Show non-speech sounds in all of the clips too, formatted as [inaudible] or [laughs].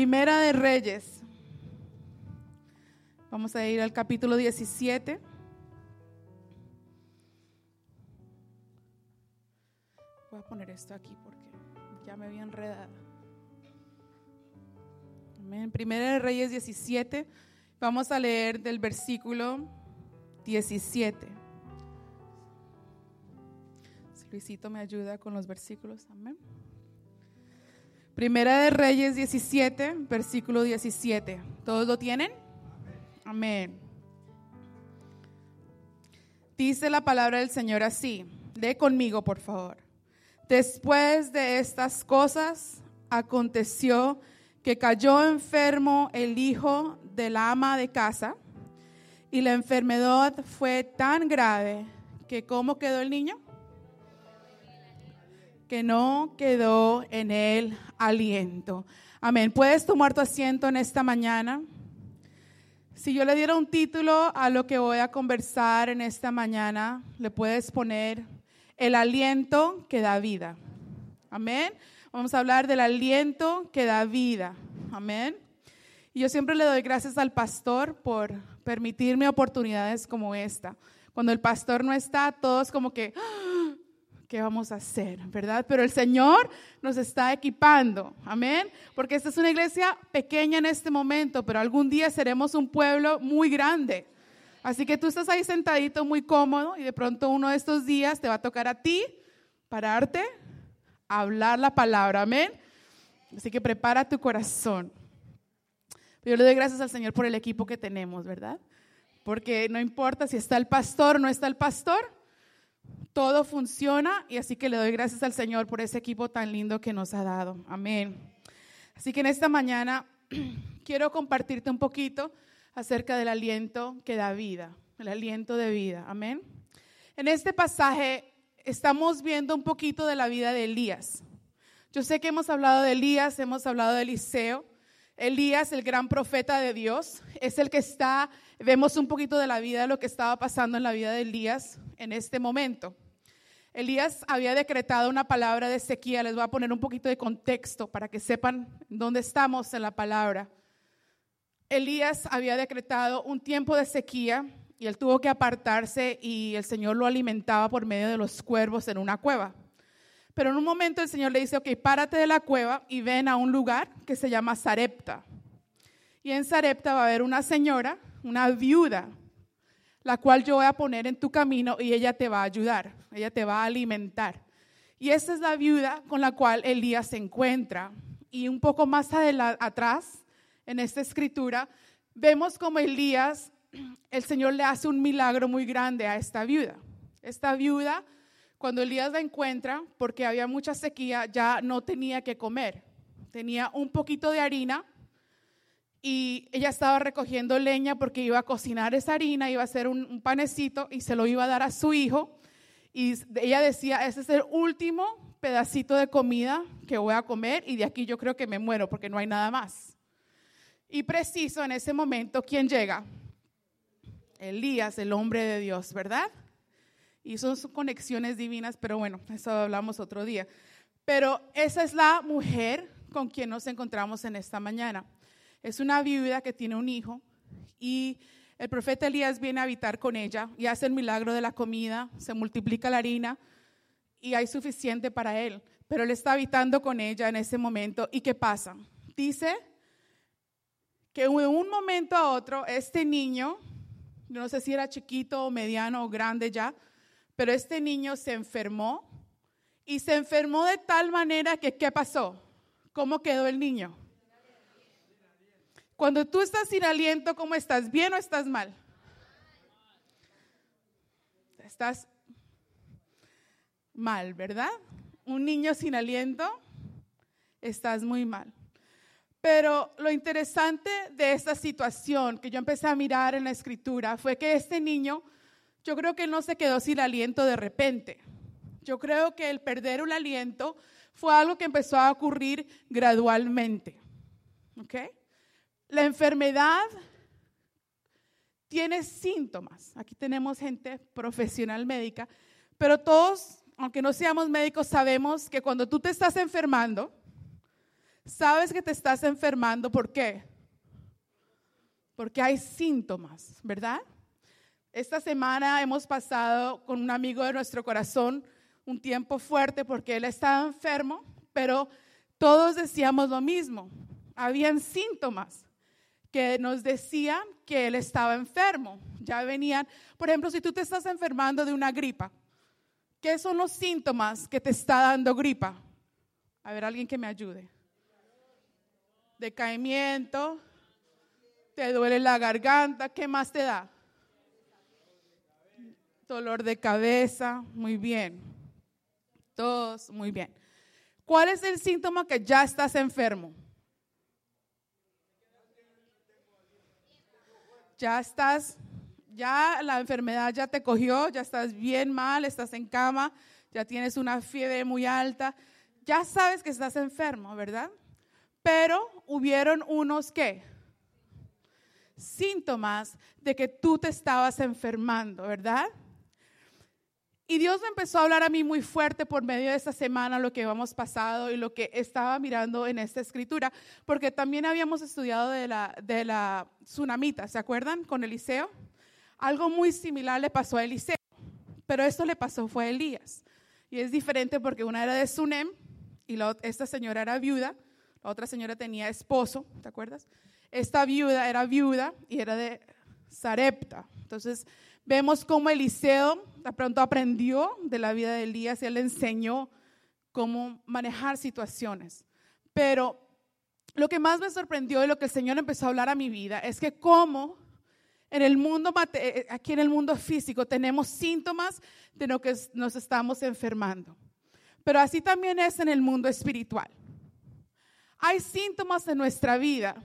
Primera de Reyes. Vamos a ir al capítulo 17. Voy a poner esto aquí porque ya me había enredado. Amén. Primera de Reyes 17. Vamos a leer del versículo 17. Si Luisito me ayuda con los versículos. Amén. Primera de Reyes 17, versículo 17. ¿Todos lo tienen? Amén. Dice la palabra del Señor así. Lee conmigo, por favor. Después de estas cosas, aconteció que cayó enfermo el hijo de la ama de casa y la enfermedad fue tan grave que ¿cómo quedó el niño? Que no quedó en él aliento. Amén. ¿Puedes tomar tu asiento en esta mañana? Si yo le diera un título a lo que voy a conversar en esta mañana, le puedes poner el aliento que da vida. Amén. Vamos a hablar del aliento que da vida. Amén. Y yo siempre le doy gracias al pastor por permitirme oportunidades como esta. Cuando el pastor no está, todos como que, ¡Ah! ¿Qué vamos a hacer? ¿Verdad? Pero el Señor nos está equipando. Amén. Porque esta es una iglesia pequeña en este momento, pero algún día seremos un pueblo muy grande. Así que tú estás ahí sentadito muy cómodo y de pronto uno de estos días te va a tocar a ti pararte, hablar la palabra. Amén. Así que prepara tu corazón. Yo le doy gracias al Señor por el equipo que tenemos, ¿verdad? Porque no importa si está el pastor o no está el pastor, todo funciona y así que le doy gracias al Señor por ese equipo tan lindo que nos ha dado. Amén. Así que en esta mañana [clears throat] quiero compartirte un poquito acerca del aliento que da vida, el aliento de vida. Amén. En este pasaje estamos viendo un poquito de la vida de Elías. Yo sé que hemos hablado de Elías, hemos hablado de Eliseo. Elías, el gran profeta de Dios, es el que está, vemos un poquito de la vida, de lo que estaba pasando en la vida de Elías en este momento. Elías había decretado una palabra de sequía, les voy a poner un poquito de contexto para que sepan dónde estamos en la palabra. Elías había decretado un tiempo de sequía y él tuvo que apartarse y el Señor lo alimentaba por medio de los cuervos en una cueva. Pero en un momento el Señor le dice, ok, párate de la cueva y ven a un lugar que se llama Sarepta. Y en Sarepta va a haber una señora, una viuda, la cual yo voy a poner en tu camino y ella te va a ayudar, ella te va a alimentar. Y esa es la viuda con la cual Elías se encuentra. Y un poco más atrás, en esta escritura, vemos como Elías, [clears throat] el Señor le hace un milagro muy grande a esta viuda. Esta viuda cuando Elías la encuentra, porque había mucha sequía, ya no tenía que comer. Tenía un poquito de harina y ella estaba recogiendo leña porque iba a cocinar esa harina, iba a hacer un, panecito y se lo iba a dar a su hijo. Y ella decía, ese es el último pedacito de comida que voy a comer y de aquí yo creo que me muero porque no hay nada más. Y preciso en ese momento, ¿quién llega? Elías, el hombre de Dios, ¿verdad? Y son conexiones divinas, pero bueno, eso hablamos otro día. Pero esa es la mujer con quien nos encontramos en esta mañana. Es una viuda que tiene un hijo y el profeta Elías viene a habitar con ella y hace el milagro de la comida, se multiplica la harina y hay suficiente para él. Pero él está habitando con ella en ese momento. ¿Y qué pasa? Dice que de un momento a otro este niño, no sé si era chiquito o mediano o grande ya, pero este niño se enfermó y se enfermó de tal manera que, ¿qué pasó? ¿Cómo quedó el niño? Cuando tú estás sin aliento, ¿cómo estás? ¿Bien o estás mal? Estás mal, ¿verdad? Un niño sin aliento, estás muy mal. Pero lo interesante de esta situación que yo empecé a mirar en la escritura fue que este niño yo creo que no se quedó sin aliento de repente. Yo creo que el perder un aliento fue algo que empezó a ocurrir gradualmente. ¿Ok? La enfermedad tiene síntomas. Aquí tenemos gente profesional médica, pero todos, aunque no seamos médicos, sabemos que cuando tú te estás enfermando, sabes que te estás enfermando, ¿por qué? Porque hay síntomas, ¿verdad? Esta semana hemos pasado con un amigo de nuestro corazón un tiempo fuerte porque él estaba enfermo, pero todos decíamos lo mismo. Habían síntomas que nos decían que él estaba enfermo. Ya venían, por ejemplo, si tú te estás enfermando de una gripa, ¿qué son los síntomas que te está dando gripa? A ver, alguien que me ayude. Decaimiento, te duele la garganta, ¿qué más te da? Dolor de cabeza, muy bien. Todos, muy bien. ¿Cuál es el síntoma que ya estás enfermo? Ya estás, ya la enfermedad ya te cogió, ya estás bien mal, estás en cama, ya tienes una fiebre muy alta, ya sabes que estás enfermo, ¿verdad? Pero hubieron unos que síntomas de que tú te estabas enfermando, ¿verdad? Y Dios me empezó a hablar a mí muy fuerte por medio de esta semana, lo que hemos pasado y lo que estaba mirando en esta escritura, porque también habíamos estudiado de la, de la tsunamita, ¿se acuerdan? Con Eliseo. Algo muy similar le pasó a Eliseo, pero esto le pasó fue a Elías. Y es diferente porque una era de Sunem y la, esta señora era viuda, la otra señora tenía esposo, ¿te acuerdas? Esta viuda era viuda y era de Sarepta. Entonces, Vemos cómo Eliseo de pronto aprendió de la vida de Elías y él enseñó cómo manejar situaciones. Pero lo que más me sorprendió y lo que el Señor empezó a hablar a mi vida es que cómo en el mundo, eh, aquí en el mundo físico, tenemos síntomas de lo que nos estamos enfermando. Pero así también es en el mundo espiritual. Hay síntomas en nuestra vida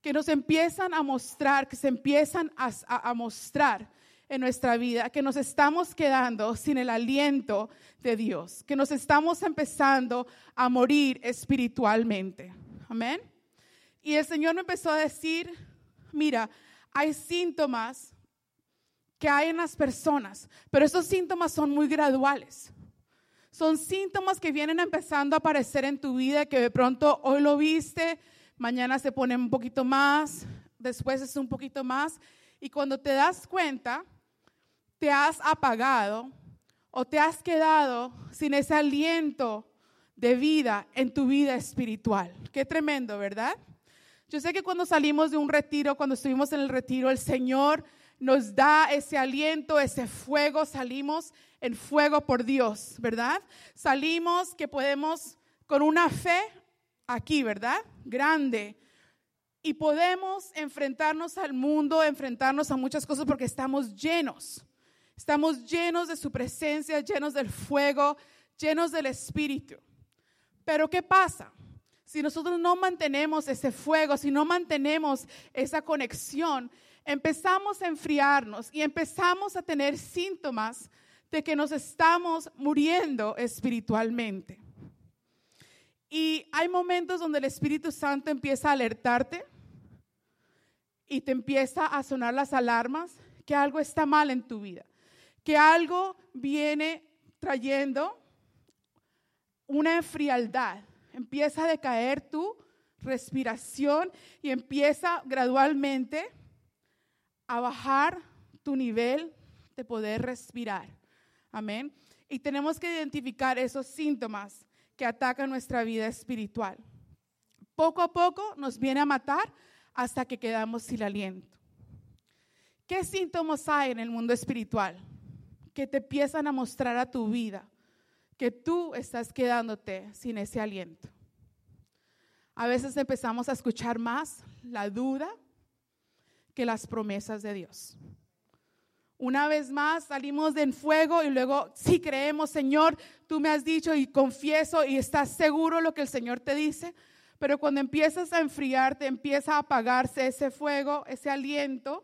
que nos empiezan a mostrar, que se empiezan a, a mostrar en nuestra vida, que nos estamos quedando sin el aliento de Dios, que nos estamos empezando a morir espiritualmente. Amén. Y el Señor me empezó a decir, mira, hay síntomas que hay en las personas, pero esos síntomas son muy graduales. Son síntomas que vienen empezando a aparecer en tu vida, que de pronto hoy lo viste, mañana se pone un poquito más, después es un poquito más, y cuando te das cuenta, te has apagado o te has quedado sin ese aliento de vida en tu vida espiritual. Qué tremendo, ¿verdad? Yo sé que cuando salimos de un retiro, cuando estuvimos en el retiro, el Señor nos da ese aliento, ese fuego, salimos en fuego por Dios, ¿verdad? Salimos que podemos con una fe aquí, ¿verdad? Grande. Y podemos enfrentarnos al mundo, enfrentarnos a muchas cosas porque estamos llenos. Estamos llenos de su presencia, llenos del fuego, llenos del Espíritu. Pero ¿qué pasa? Si nosotros no mantenemos ese fuego, si no mantenemos esa conexión, empezamos a enfriarnos y empezamos a tener síntomas de que nos estamos muriendo espiritualmente. Y hay momentos donde el Espíritu Santo empieza a alertarte y te empieza a sonar las alarmas que algo está mal en tu vida que algo viene trayendo una frialdad. Empieza a decaer tu respiración y empieza gradualmente a bajar tu nivel de poder respirar. Amén. Y tenemos que identificar esos síntomas que atacan nuestra vida espiritual. Poco a poco nos viene a matar hasta que quedamos sin aliento. ¿Qué síntomas hay en el mundo espiritual? Que te empiezan a mostrar a tu vida que tú estás quedándote sin ese aliento. A veces empezamos a escuchar más la duda que las promesas de Dios. Una vez más salimos de fuego y luego sí creemos, Señor, tú me has dicho y confieso y estás seguro lo que el Señor te dice, pero cuando empiezas a enfriarte, empieza a apagarse ese fuego, ese aliento,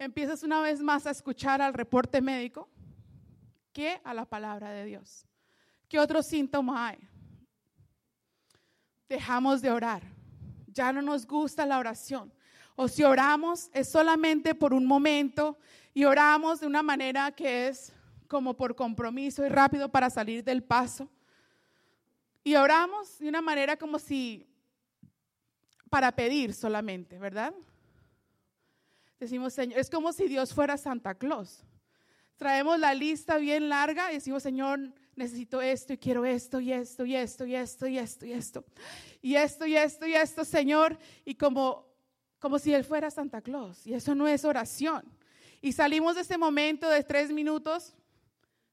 empiezas una vez más a escuchar al reporte médico que a la palabra de Dios. ¿Qué otro síntoma hay? Dejamos de orar. Ya no nos gusta la oración. O si oramos es solamente por un momento y oramos de una manera que es como por compromiso y rápido para salir del paso. Y oramos de una manera como si para pedir solamente, ¿verdad? Decimos, Señor, es como si Dios fuera Santa Claus. Traemos la lista bien larga y decimos, Señor, necesito esto y quiero esto y esto y esto y esto y esto y esto y esto y esto y esto, Señor, y como como si él fuera Santa Claus, y eso no es oración. Y salimos de ese momento de tres minutos,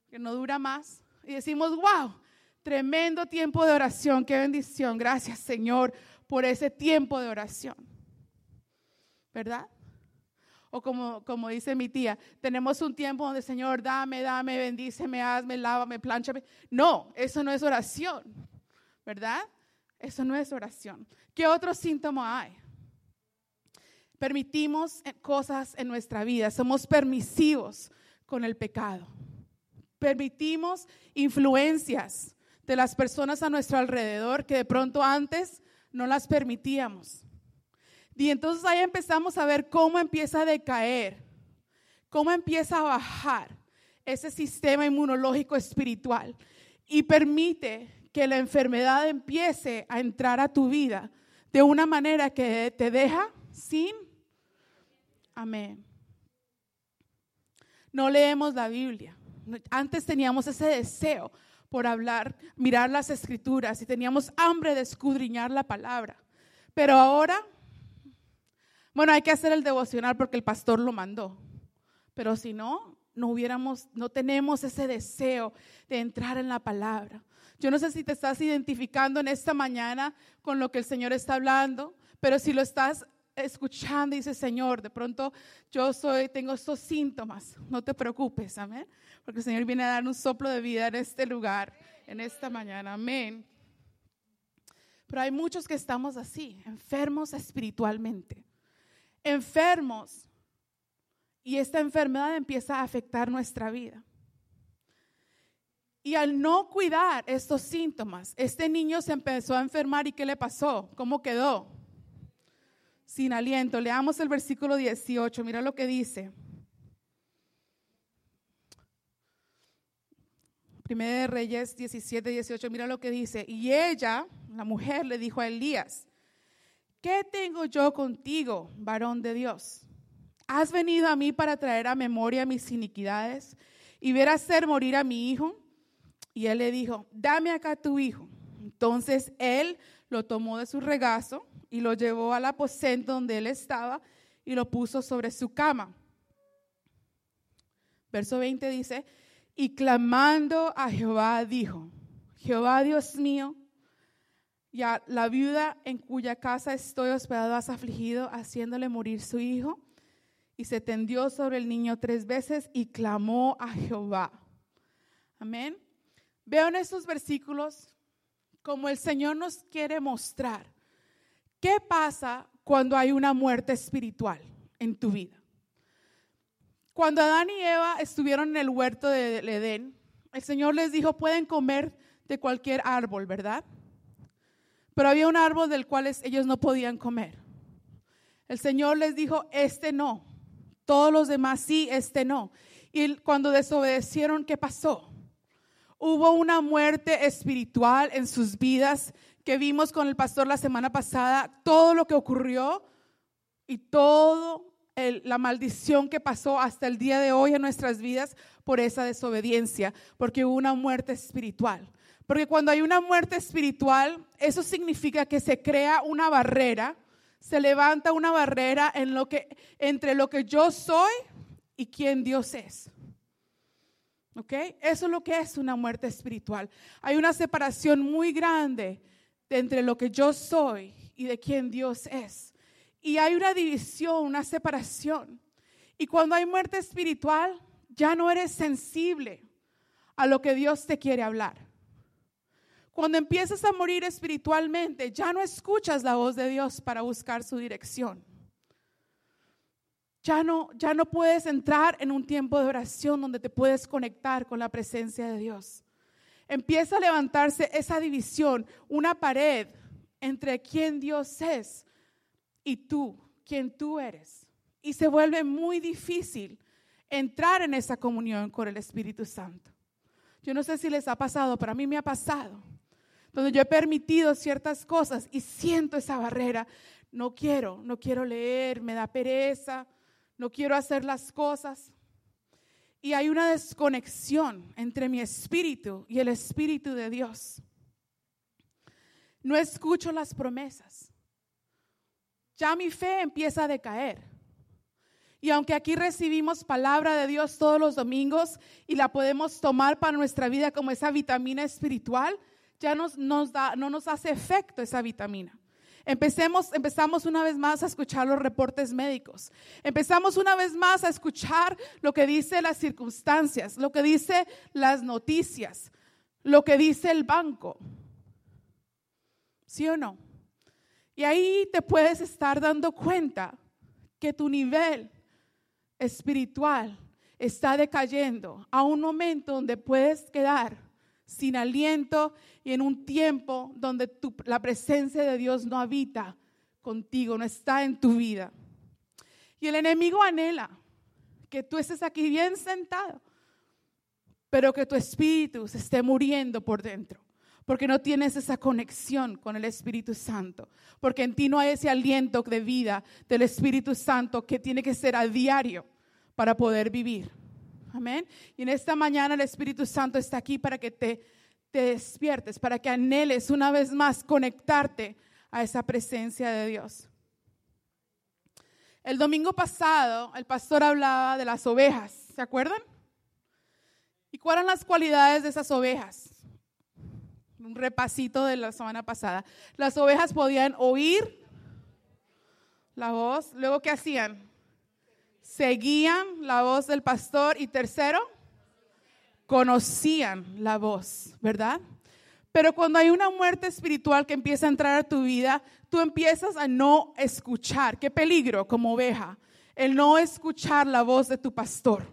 que no dura más, y decimos, wow, tremendo tiempo de oración, qué bendición, gracias Señor por ese tiempo de oración. ¿Verdad? O como, como dice mi tía, tenemos un tiempo donde Señor, dame, dame, bendíceme, hazme, lávame, planchame. No, eso no es oración, ¿verdad? Eso no es oración. ¿Qué otro síntoma hay? Permitimos cosas en nuestra vida, somos permisivos con el pecado. Permitimos influencias de las personas a nuestro alrededor que de pronto antes no las permitíamos. Y entonces ahí empezamos a ver cómo empieza a decaer, cómo empieza a bajar ese sistema inmunológico espiritual y permite que la enfermedad empiece a entrar a tu vida de una manera que te deja sin. Amén. No leemos la Biblia. Antes teníamos ese deseo por hablar, mirar las escrituras y teníamos hambre de escudriñar la palabra. Pero ahora bueno, hay que hacer el devocional porque el pastor lo mandó. Pero si no, no hubiéramos, no tenemos ese deseo de entrar en la palabra. Yo no sé si te estás identificando en esta mañana con lo que el Señor está hablando, pero si lo estás escuchando y dices, Señor, de pronto yo soy, tengo estos síntomas, no te preocupes, amén, porque el Señor viene a dar un soplo de vida en este lugar, en esta mañana, amén. Pero hay muchos que estamos así, enfermos espiritualmente enfermos y esta enfermedad empieza a afectar nuestra vida. Y al no cuidar estos síntomas, este niño se empezó a enfermar y ¿qué le pasó? ¿Cómo quedó? Sin aliento. Leamos el versículo 18, mira lo que dice. Primera de Reyes 17, 18, mira lo que dice. Y ella, la mujer, le dijo a Elías, ¿qué tengo yo contigo, varón de Dios? ¿Has venido a mí para traer a memoria mis iniquidades y ver hacer morir a mi hijo? Y él le dijo, dame acá tu hijo. Entonces él lo tomó de su regazo y lo llevó al aposento donde él estaba y lo puso sobre su cama. Verso 20 dice, y clamando a Jehová dijo, Jehová Dios mío, y a la viuda en cuya casa estoy hospedado has afligido, haciéndole morir su hijo. Y se tendió sobre el niño tres veces y clamó a Jehová. Amén. Veo en estos versículos como el Señor nos quiere mostrar qué pasa cuando hay una muerte espiritual en tu vida. Cuando Adán y Eva estuvieron en el huerto del Edén, el Señor les dijo, pueden comer de cualquier árbol, ¿verdad? Pero había un árbol del cual ellos no podían comer. El Señor les dijo, este no. Todos los demás sí, este no. Y cuando desobedecieron, ¿qué pasó? Hubo una muerte espiritual en sus vidas que vimos con el pastor la semana pasada, todo lo que ocurrió y todo la maldición que pasó hasta el día de hoy en nuestras vidas por esa desobediencia, porque hubo una muerte espiritual. Porque cuando hay una muerte espiritual, eso significa que se crea una barrera, se levanta una barrera en lo que, entre lo que yo soy y quién Dios es. ¿Ok? Eso es lo que es una muerte espiritual. Hay una separación muy grande entre lo que yo soy y de quién Dios es. Y hay una división, una separación. Y cuando hay muerte espiritual, ya no eres sensible a lo que Dios te quiere hablar. Cuando empiezas a morir espiritualmente, ya no escuchas la voz de Dios para buscar su dirección. Ya no, ya no puedes entrar en un tiempo de oración donde te puedes conectar con la presencia de Dios. Empieza a levantarse esa división, una pared entre quien Dios es y tú, quien tú eres. Y se vuelve muy difícil entrar en esa comunión con el Espíritu Santo. Yo no sé si les ha pasado, pero a mí me ha pasado donde yo he permitido ciertas cosas y siento esa barrera. no quiero, no quiero leer, me da pereza, no quiero hacer las cosas. Y hay una desconexión entre mi espíritu y el espíritu de Dios. No escucho las promesas. Ya mi fe empieza a decaer. Y aunque aquí recibimos palabra de Dios todos los domingos y la podemos tomar para nuestra vida como esa vitamina espiritual, ya nos, no nos hace efecto esa vitamina. Empecemos, empezamos una vez más a escuchar los reportes médicos. Empezamos una vez más a escuchar lo que dice las circunstancias, lo que dice las noticias, lo que dice el banco. ¿Sí o no? Y ahí te puedes estar dando cuenta que tu nivel espiritual está decayendo a un momento donde puedes quedar sin aliento y en un tiempo donde la presencia de Dios no habita contigo, no está en tu vida. Y el enemigo anhela que tú estés aquí bien sentado, pero que tu espíritu se esté muriendo por dentro, porque no tienes esa conexión con el Espíritu Santo, porque en ti no hay ese aliento de vida del Espíritu Santo que tiene que ser a diario para poder vivir. Amén. Y en esta mañana el Espíritu Santo está aquí para que te, te despiertes, para que anheles una vez más conectarte a esa presencia de Dios. El domingo pasado el pastor hablaba de las ovejas, ¿se acuerdan? ¿Y cuáles eran las cualidades de esas ovejas? Un repasito de la semana pasada. Las ovejas podían oír la voz, luego ¿qué hacían? Seguían la voz del pastor y tercero, conocían la voz, ¿verdad? Pero cuando hay una muerte espiritual que empieza a entrar a tu vida, tú empiezas a no escuchar. Qué peligro como oveja, el no escuchar la voz de tu pastor.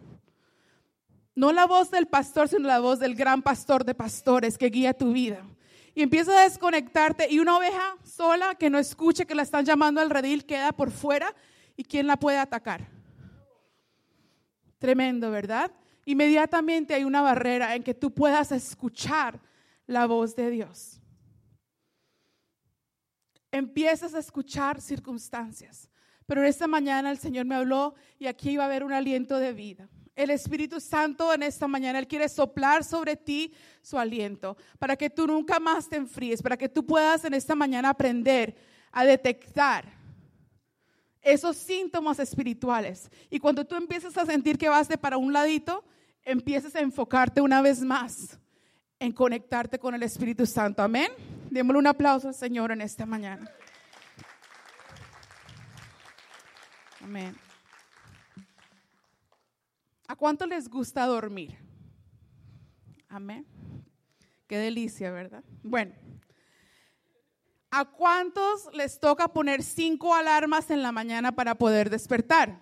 No la voz del pastor, sino la voz del gran pastor de pastores que guía tu vida. Y empieza a desconectarte y una oveja sola que no escuche que la están llamando al redil queda por fuera y ¿quién la puede atacar? Tremendo, ¿verdad? Inmediatamente hay una barrera en que tú puedas escuchar la voz de Dios. Empiezas a escuchar circunstancias. Pero esta mañana el Señor me habló y aquí iba a haber un aliento de vida. El Espíritu Santo en esta mañana, Él quiere soplar sobre ti su aliento para que tú nunca más te enfríes, para que tú puedas en esta mañana aprender a detectar esos síntomas espirituales. Y cuando tú empiezas a sentir que vas de para un ladito, empiezas a enfocarte una vez más en conectarte con el Espíritu Santo. Amén. Démosle un aplauso al Señor en esta mañana. Amén. ¿A cuánto les gusta dormir? Amén. Qué delicia, ¿verdad? Bueno. ¿A cuántos les toca poner cinco alarmas en la mañana para poder despertar?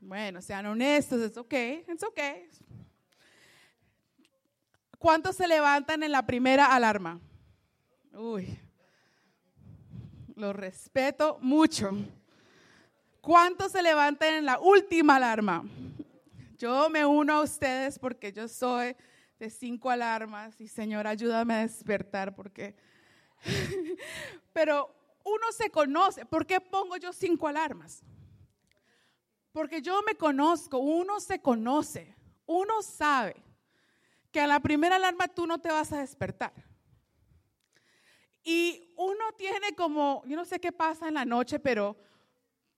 Bueno, sean honestos, es ok, es ok. ¿Cuántos se levantan en la primera alarma? Uy, lo respeto mucho. ¿Cuántos se levantan en la última alarma? Yo me uno a ustedes porque yo soy de cinco alarmas y Señor, ayúdame a despertar porque... [laughs] Pero uno se conoce. ¿Por qué pongo yo cinco alarmas? Porque yo me conozco, uno se conoce, uno sabe que a la primera alarma tú no te vas a despertar. Y uno tiene como, yo no sé qué pasa en la noche, pero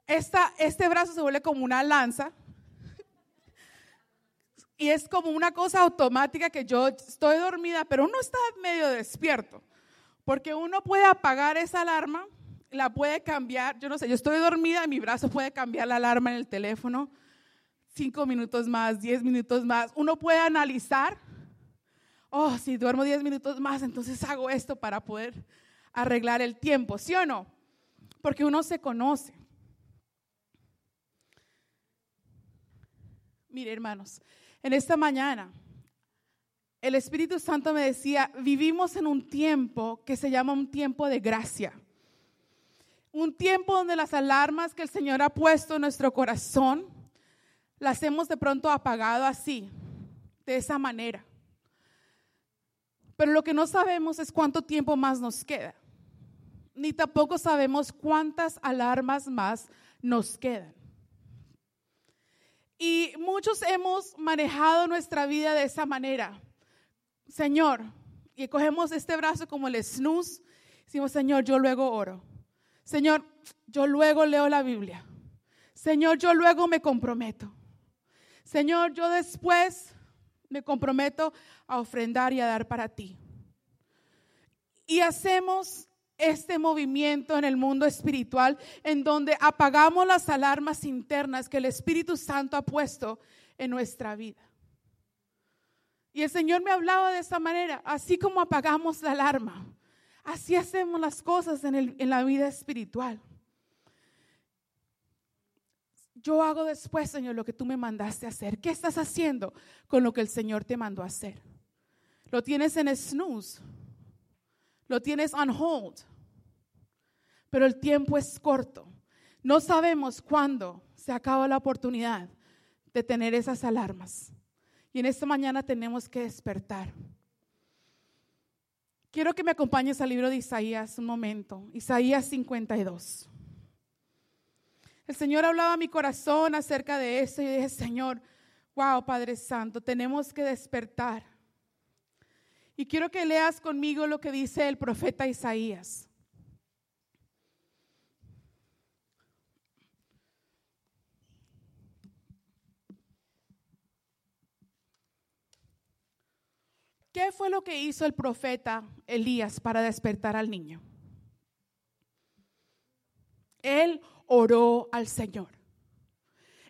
esta, este brazo se vuelve como una lanza y es como una cosa automática que yo estoy dormida, pero uno está medio despierto, porque uno puede apagar esa alarma, la puede cambiar, yo no sé, yo estoy dormida, mi brazo puede cambiar la alarma en el teléfono, cinco minutos más, diez minutos más, uno puede analizar, oh, si duermo diez minutos más, entonces hago esto para poder arreglar el tiempo, ¿sí o no? Porque uno se conoce. Mire, hermanos, en esta mañana, el Espíritu Santo me decía, vivimos en un tiempo que se llama un tiempo de gracia. Un tiempo donde las alarmas que el Señor ha puesto en nuestro corazón, las hemos de pronto apagado así, de esa manera. Pero lo que no sabemos es cuánto tiempo más nos queda. ni tampoco sabemos cuántas alarmas más nos quedan. Y muchos hemos manejado nuestra vida de esa manera. Señor, y cogemos este brazo como el snooze, decimos, Señor, yo luego oro. Señor, yo luego leo la Biblia. Señor, yo luego me comprometo. Señor, yo después me comprometo a ofrendar y a dar para ti. Y hacemos este movimiento en el mundo espiritual en donde apagamos las alarmas internas que el Espíritu Santo ha puesto en nuestra vida. Y el Señor me hablaba de esta manera, así como apagamos la alarma, así hacemos las cosas en, en la vida espiritual. Yo hago después, Señor, lo que tú me mandaste a hacer. ¿Qué estás haciendo con lo que el Señor te mandó a hacer? Lo tienes en snooze, lo tienes on hold, pero el tiempo es corto. No sabemos cuándo se acaba la oportunidad de tener esas alarmas. Y en esta mañana tenemos que despertar. Quiero que me acompañes al libro de Isaías un momento, Isaías 52. El Señor hablaba a mi corazón acerca de eso y dije, Señor, wow, Padre Santo, tenemos que despertar. Y quiero que leas conmigo lo que dice el profeta Isaías. ¿Qué fue lo que hizo el profeta Elías para despertar al niño? Él oró al Señor.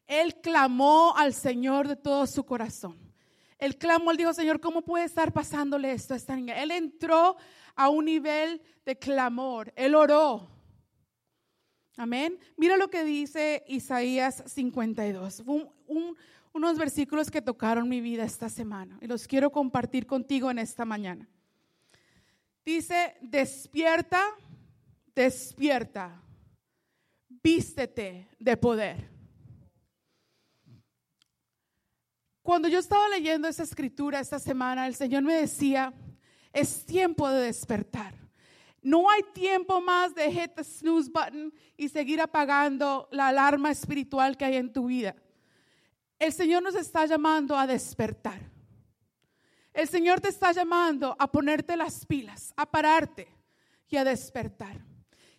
Él clamó al Señor de todo su corazón. Él clamó, él dijo, Señor, ¿cómo puede estar pasándole esto a esta niña? Él entró a un nivel de clamor. Él oró. Amén. Mira lo que dice Isaías 52. un, unos versículos que tocaron mi vida esta semana y los quiero compartir contigo en esta mañana. Dice, despierta, despierta, vístete de poder. Cuando yo estaba leyendo esa escritura esta semana, el Señor me decía, es tiempo de despertar. No hay tiempo más de hit the snooze button y seguir apagando la alarma espiritual que hay en tu vida. El Señor nos está llamando a despertar. El Señor te está llamando a ponerte las pilas, a pararte y a despertar.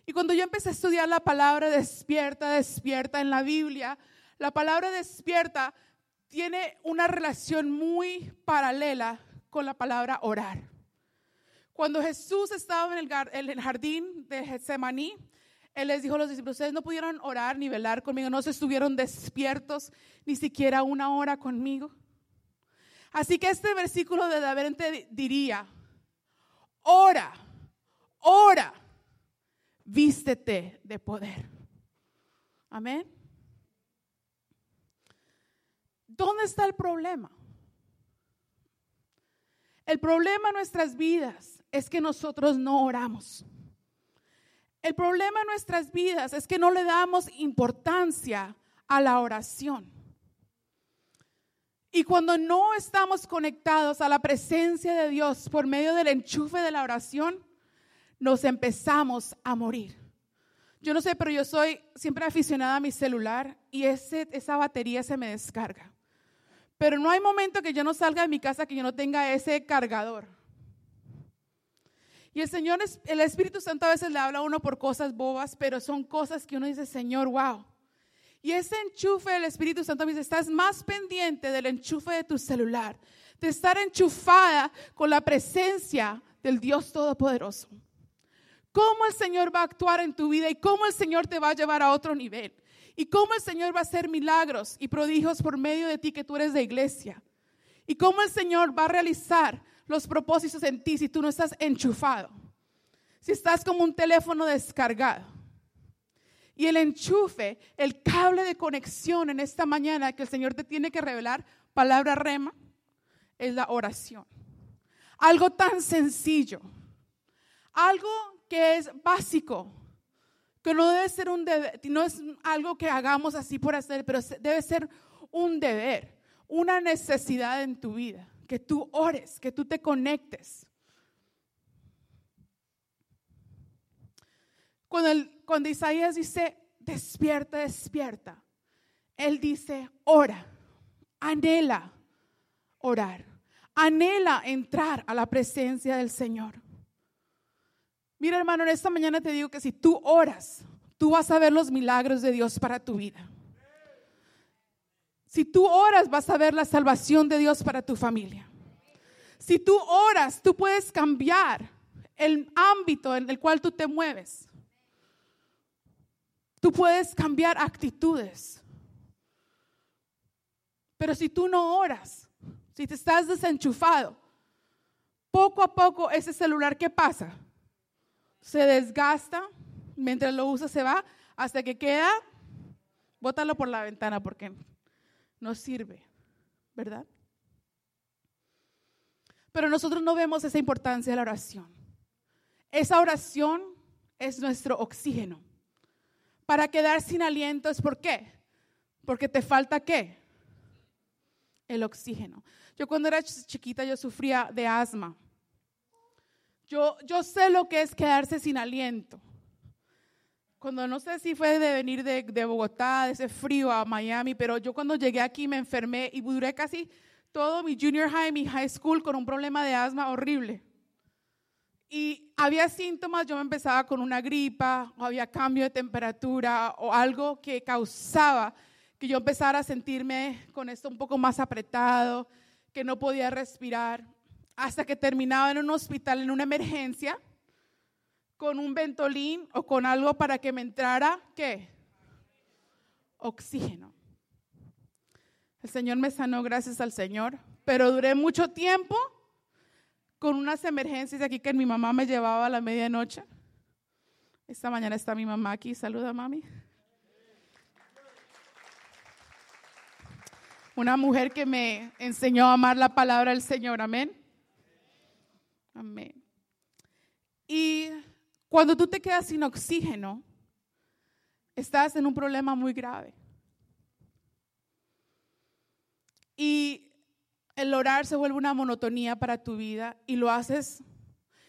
Y cuando yo empecé a estudiar la palabra despierta, despierta en la Biblia, la palabra despierta tiene una relación muy paralela con la palabra orar. Cuando Jesús estaba en el, jardín de Getsemaní, él les dijo a los discípulos, ustedes no pudieron orar ni velar conmigo, no se estuvieron despiertos ni siquiera una hora conmigo. Así que este versículo de David diría, ora, ora, vístete de poder. Amén. ¿Dónde está el problema? El problema en nuestras vidas es que nosotros no oramos. El problema en nuestras vidas es que no le damos importancia a la oración. Y cuando no estamos conectados a la presencia de Dios por medio del enchufe de la oración, nos empezamos a morir. Yo no sé, pero yo soy siempre aficionada a mi celular y ese, esa batería se me descarga. Pero no hay momento que yo no salga de mi casa que yo no tenga ese cargador. Y el Señor, el Espíritu Santo a veces le habla a uno por cosas bobas, pero son cosas que uno dice, Señor, wow. Y ese enchufe del Espíritu Santo me dice, estás más pendiente del enchufe de tu celular, de estar enchufada con la presencia del Dios Todopoderoso. Cómo el Señor va a actuar en tu vida y cómo el Señor te va a llevar a otro nivel. Y cómo el Señor va a hacer milagros y prodigios por medio de ti que tú eres de iglesia. Y cómo el Señor va a realizar los propósitos en ti si tú no estás enchufado. Si estás como un teléfono descargado. Y el enchufe, el cable de conexión en esta mañana que el Señor te tiene que revelar, palabra rema, es la oración. Algo tan sencillo, algo que es básico, que no debe ser un deber, no es algo que hagamos así por hacer, pero debe ser un deber, una necesidad en tu vida que tú ores, que tú te conectes. Cuando, el, cuando Isaías dice, despierta, despierta, él dice, ora, anhela orar, anhela entrar a la presencia del Señor. Mira hermano, en esta mañana te digo que si tú oras, tú vas a ver los milagros de Dios para tu vida. Si tú oras, vas a ver la salvación de Dios para tu familia. Si tú oras, tú puedes cambiar el ámbito en el cual tú te mueves. Tú puedes cambiar actitudes. Pero si tú no oras, si te estás desenchufado, poco a poco ese celular, ¿qué pasa? Se desgasta, mientras lo usas se va, hasta que queda, bótalo por la ventana porque no sirve, ¿verdad? Pero nosotros no vemos esa importancia de la oración. Esa oración es nuestro oxígeno. Para quedar sin aliento es por qué? Porque te falta qué? El oxígeno. Yo cuando era chiquita yo sufría de asma. Yo, yo sé lo que es quedarse sin aliento cuando no sé si fue de venir de, de, Bogotá, de ese frío a Miami, pero yo cuando llegué aquí me enfermé y duré casi todo mi junior high, mi high school con un problema de asma horrible. Y había síntomas, yo me empezaba con una gripa, o había cambio de temperatura, o algo que causaba que yo empezara a sentirme con esto un poco más apretado, que no podía respirar, hasta que terminaba en un hospital, en una emergencia con un ventolín o con algo para que me entrara, ¿qué? Oxígeno. El Señor me sanó gracias al Señor, pero duré mucho tiempo con unas emergencias aquí que mi mamá me llevaba a la medianoche. Esta mañana está mi mamá aquí. Saluda, mami. Una mujer que me enseñó a amar la palabra del Señor. Amén. Amén. Cuando tú te quedas sin oxígeno, estás en un problema muy grave. Y el orar se vuelve una monotonía para tu vida y lo haces,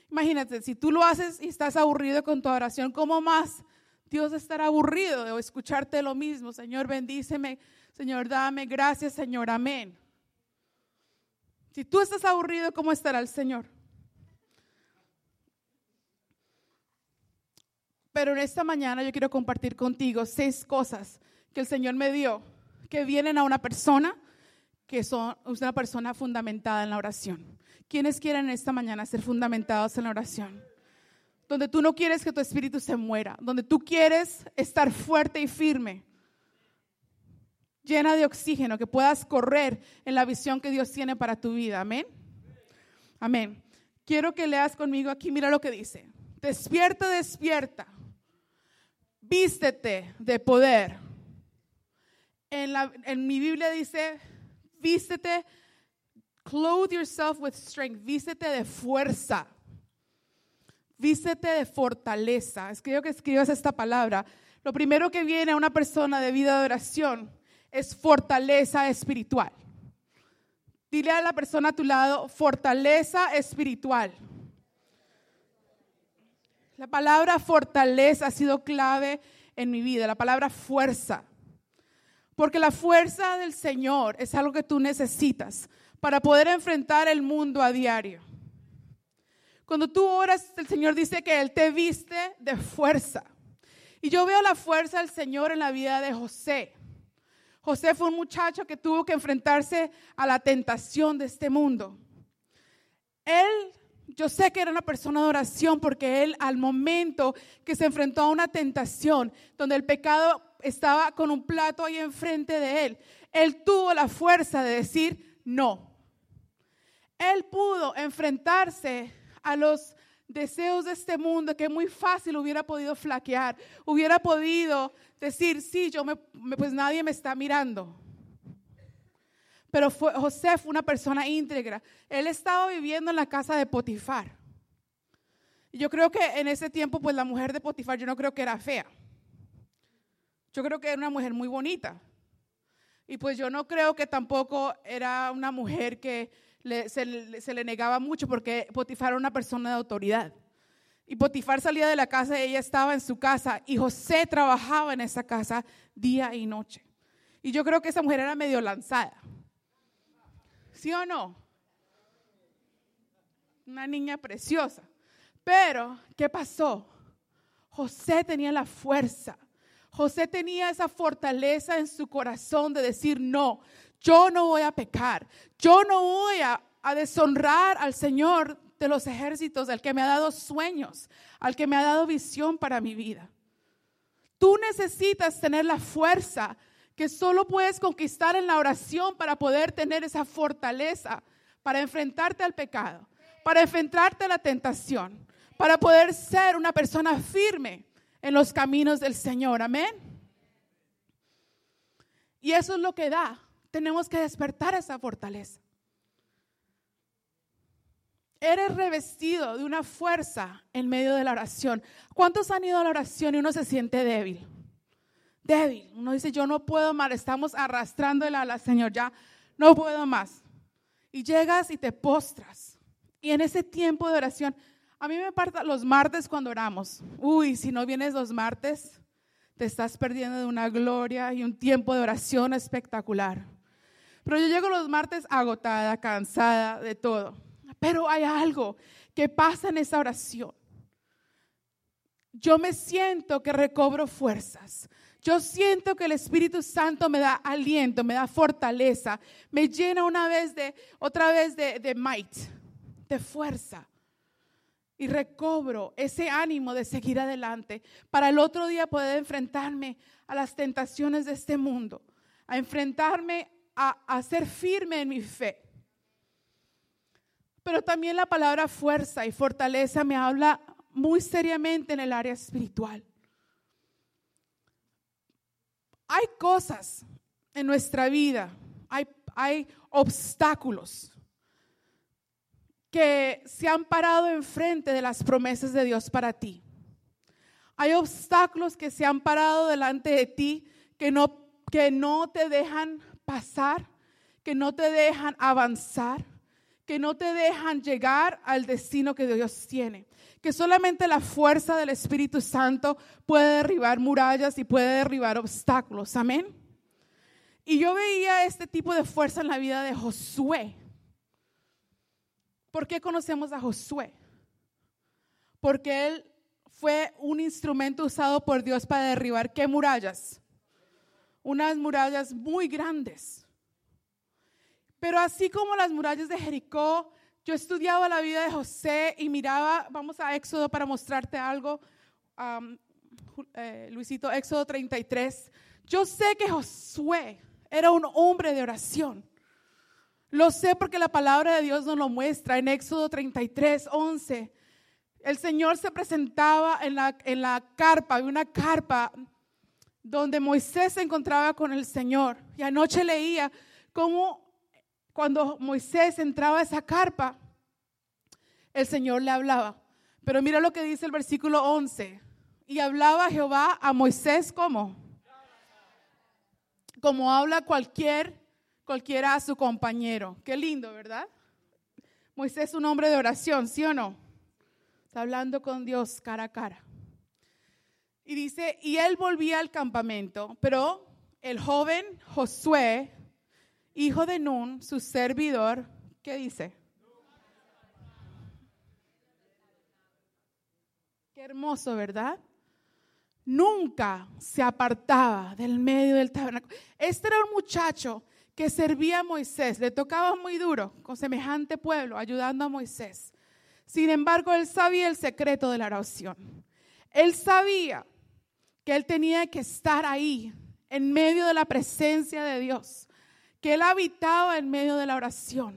imagínate, si tú lo haces y estás aburrido con tu oración, ¿cómo más Dios estará aburrido de escucharte lo mismo? Señor, bendíceme, Señor, dame gracias, Señor, amén. Si tú estás aburrido, ¿cómo estará el Señor? Pero en esta mañana yo quiero compartir contigo seis cosas que el Señor me dio, que vienen a una persona que son una persona fundamentada en la oración. ¿Quiénes quieren esta mañana ser fundamentados en la oración? Donde tú no quieres que tu espíritu se muera, donde tú quieres estar fuerte y firme, llena de oxígeno, que puedas correr en la visión que Dios tiene para tu vida. Amén. Amén. Quiero que leas conmigo aquí, mira lo que dice. Despierta, despierta vístete de poder. En, la, en mi Biblia dice, vístete, clothe yourself with strength, vístete de fuerza, vístete de fortaleza. Es que que escribas esta palabra. Lo primero que viene a una persona de vida de oración es fortaleza espiritual. Dile a la persona a tu lado, fortaleza espiritual. La palabra fortaleza ha sido clave en mi vida, la palabra fuerza. Porque la fuerza del Señor es algo que tú necesitas para poder enfrentar el mundo a diario. Cuando tú oras, el Señor dice que Él te viste de fuerza. Y yo veo la fuerza del Señor en la vida de José. José fue un muchacho que tuvo que enfrentarse a la tentación de este mundo. Él yo sé que era una persona de oración porque él al momento que se enfrentó a una tentación donde el pecado estaba con un plato ahí enfrente de él, él tuvo la fuerza de decir no. Él pudo enfrentarse a los deseos de este mundo que muy fácil hubiera podido flaquear, hubiera podido decir, sí, yo me, pues nadie me está mirando. Pero José fue una persona íntegra. Él estaba viviendo en la casa de Potifar. Yo creo que en ese tiempo, pues la mujer de Potifar, yo no creo que era fea. Yo creo que era una mujer muy bonita. Y pues yo no creo que tampoco era una mujer que se, se, le negaba mucho porque Potifar era una persona de autoridad. Y Potifar salía de la casa y ella estaba en su casa y José trabajaba en esa casa día y noche. Y yo creo que esa mujer era medio lanzada. ¿Sí o no? Una niña preciosa. Pero, ¿qué pasó? José tenía la fuerza. José tenía esa fortaleza en su corazón de decir, no, yo no voy a pecar. Yo no voy a, deshonrar al Señor de los ejércitos, al que me ha dado sueños, al que me ha dado visión para mi vida. Tú necesitas tener la fuerza que solo puedes conquistar en la oración para poder tener esa fortaleza, para enfrentarte al pecado, para enfrentarte a la tentación, para poder ser una persona firme en los caminos del Señor. Amén. Y eso es lo que da. Tenemos que despertar esa fortaleza eres revestido de una fuerza en medio de la oración. ¿Cuántos han ido a la oración y uno se siente débil? Débil. Uno dice, yo no puedo más, estamos arrastrando a la Señor, ya no puedo más. Y llegas y te postras. Y en ese tiempo de oración, a mí me parta los martes cuando oramos. Uy, si no vienes los martes, te estás perdiendo de una gloria y un tiempo de oración espectacular. Pero yo llego los martes agotada, cansada de todo. Pero hay algo que pasa en esa oración. Yo me siento que recobro fuerzas. Yo siento que el Espíritu Santo me da aliento, me da fortaleza, me llena una vez de, otra vez de, de might, de fuerza. Y recobro ese ánimo de seguir adelante para el otro día poder enfrentarme a las tentaciones de este mundo, a enfrentarme a, a ser firme en mi fe. Pero también la palabra fuerza y fortaleza me habla muy seriamente en el área espiritual. Hay cosas en nuestra vida, hay, hay obstáculos que se han parado enfrente de las promesas de Dios para ti. Hay obstáculos que se han parado delante de ti que no, que no te dejan pasar, que no te dejan avanzar que no te dejan llegar al destino que Dios tiene. Que solamente la fuerza del Espíritu Santo puede derribar murallas y puede derribar obstáculos. Amén. Y yo veía este tipo de fuerza en la vida de Josué. ¿Por qué conocemos a Josué? Porque él fue un instrumento usado por Dios para derribar qué murallas? Unas murallas muy grandes. Pero así como las murallas de Jericó, yo estudiaba la vida de José y miraba, vamos a Éxodo para mostrarte algo, eh, Luisito, Éxodo 33. Yo sé que Josué era un hombre de oración. Lo sé porque la palabra de Dios nos lo muestra en Éxodo 33, 11. El Señor se presentaba en la, en la carpa, una carpa donde Moisés se encontraba con el Señor. Y anoche leía cómo cuando Moisés entraba a esa carpa, el Señor le hablaba. Pero mira lo que dice el versículo 11. Y hablaba Jehová a Moisés como como habla cualquier cualquiera a su compañero. Qué lindo, ¿verdad? Moisés es un hombre de oración, ¿sí o no? Está hablando con Dios cara a cara. Y dice, y él volvía al campamento, pero el joven Josué hijo de Nun, su servidor, ¿qué dice? Qué hermoso, ¿verdad? Nunca se apartaba del medio del tabernáculo. Este era un muchacho que servía a Moisés, le tocaba muy duro con semejante pueblo, ayudando a Moisés. Sin embargo, él sabía el secreto de la oración. Él sabía que él tenía que estar ahí, en medio de la presencia de Dios que él habitaba en medio de la oración.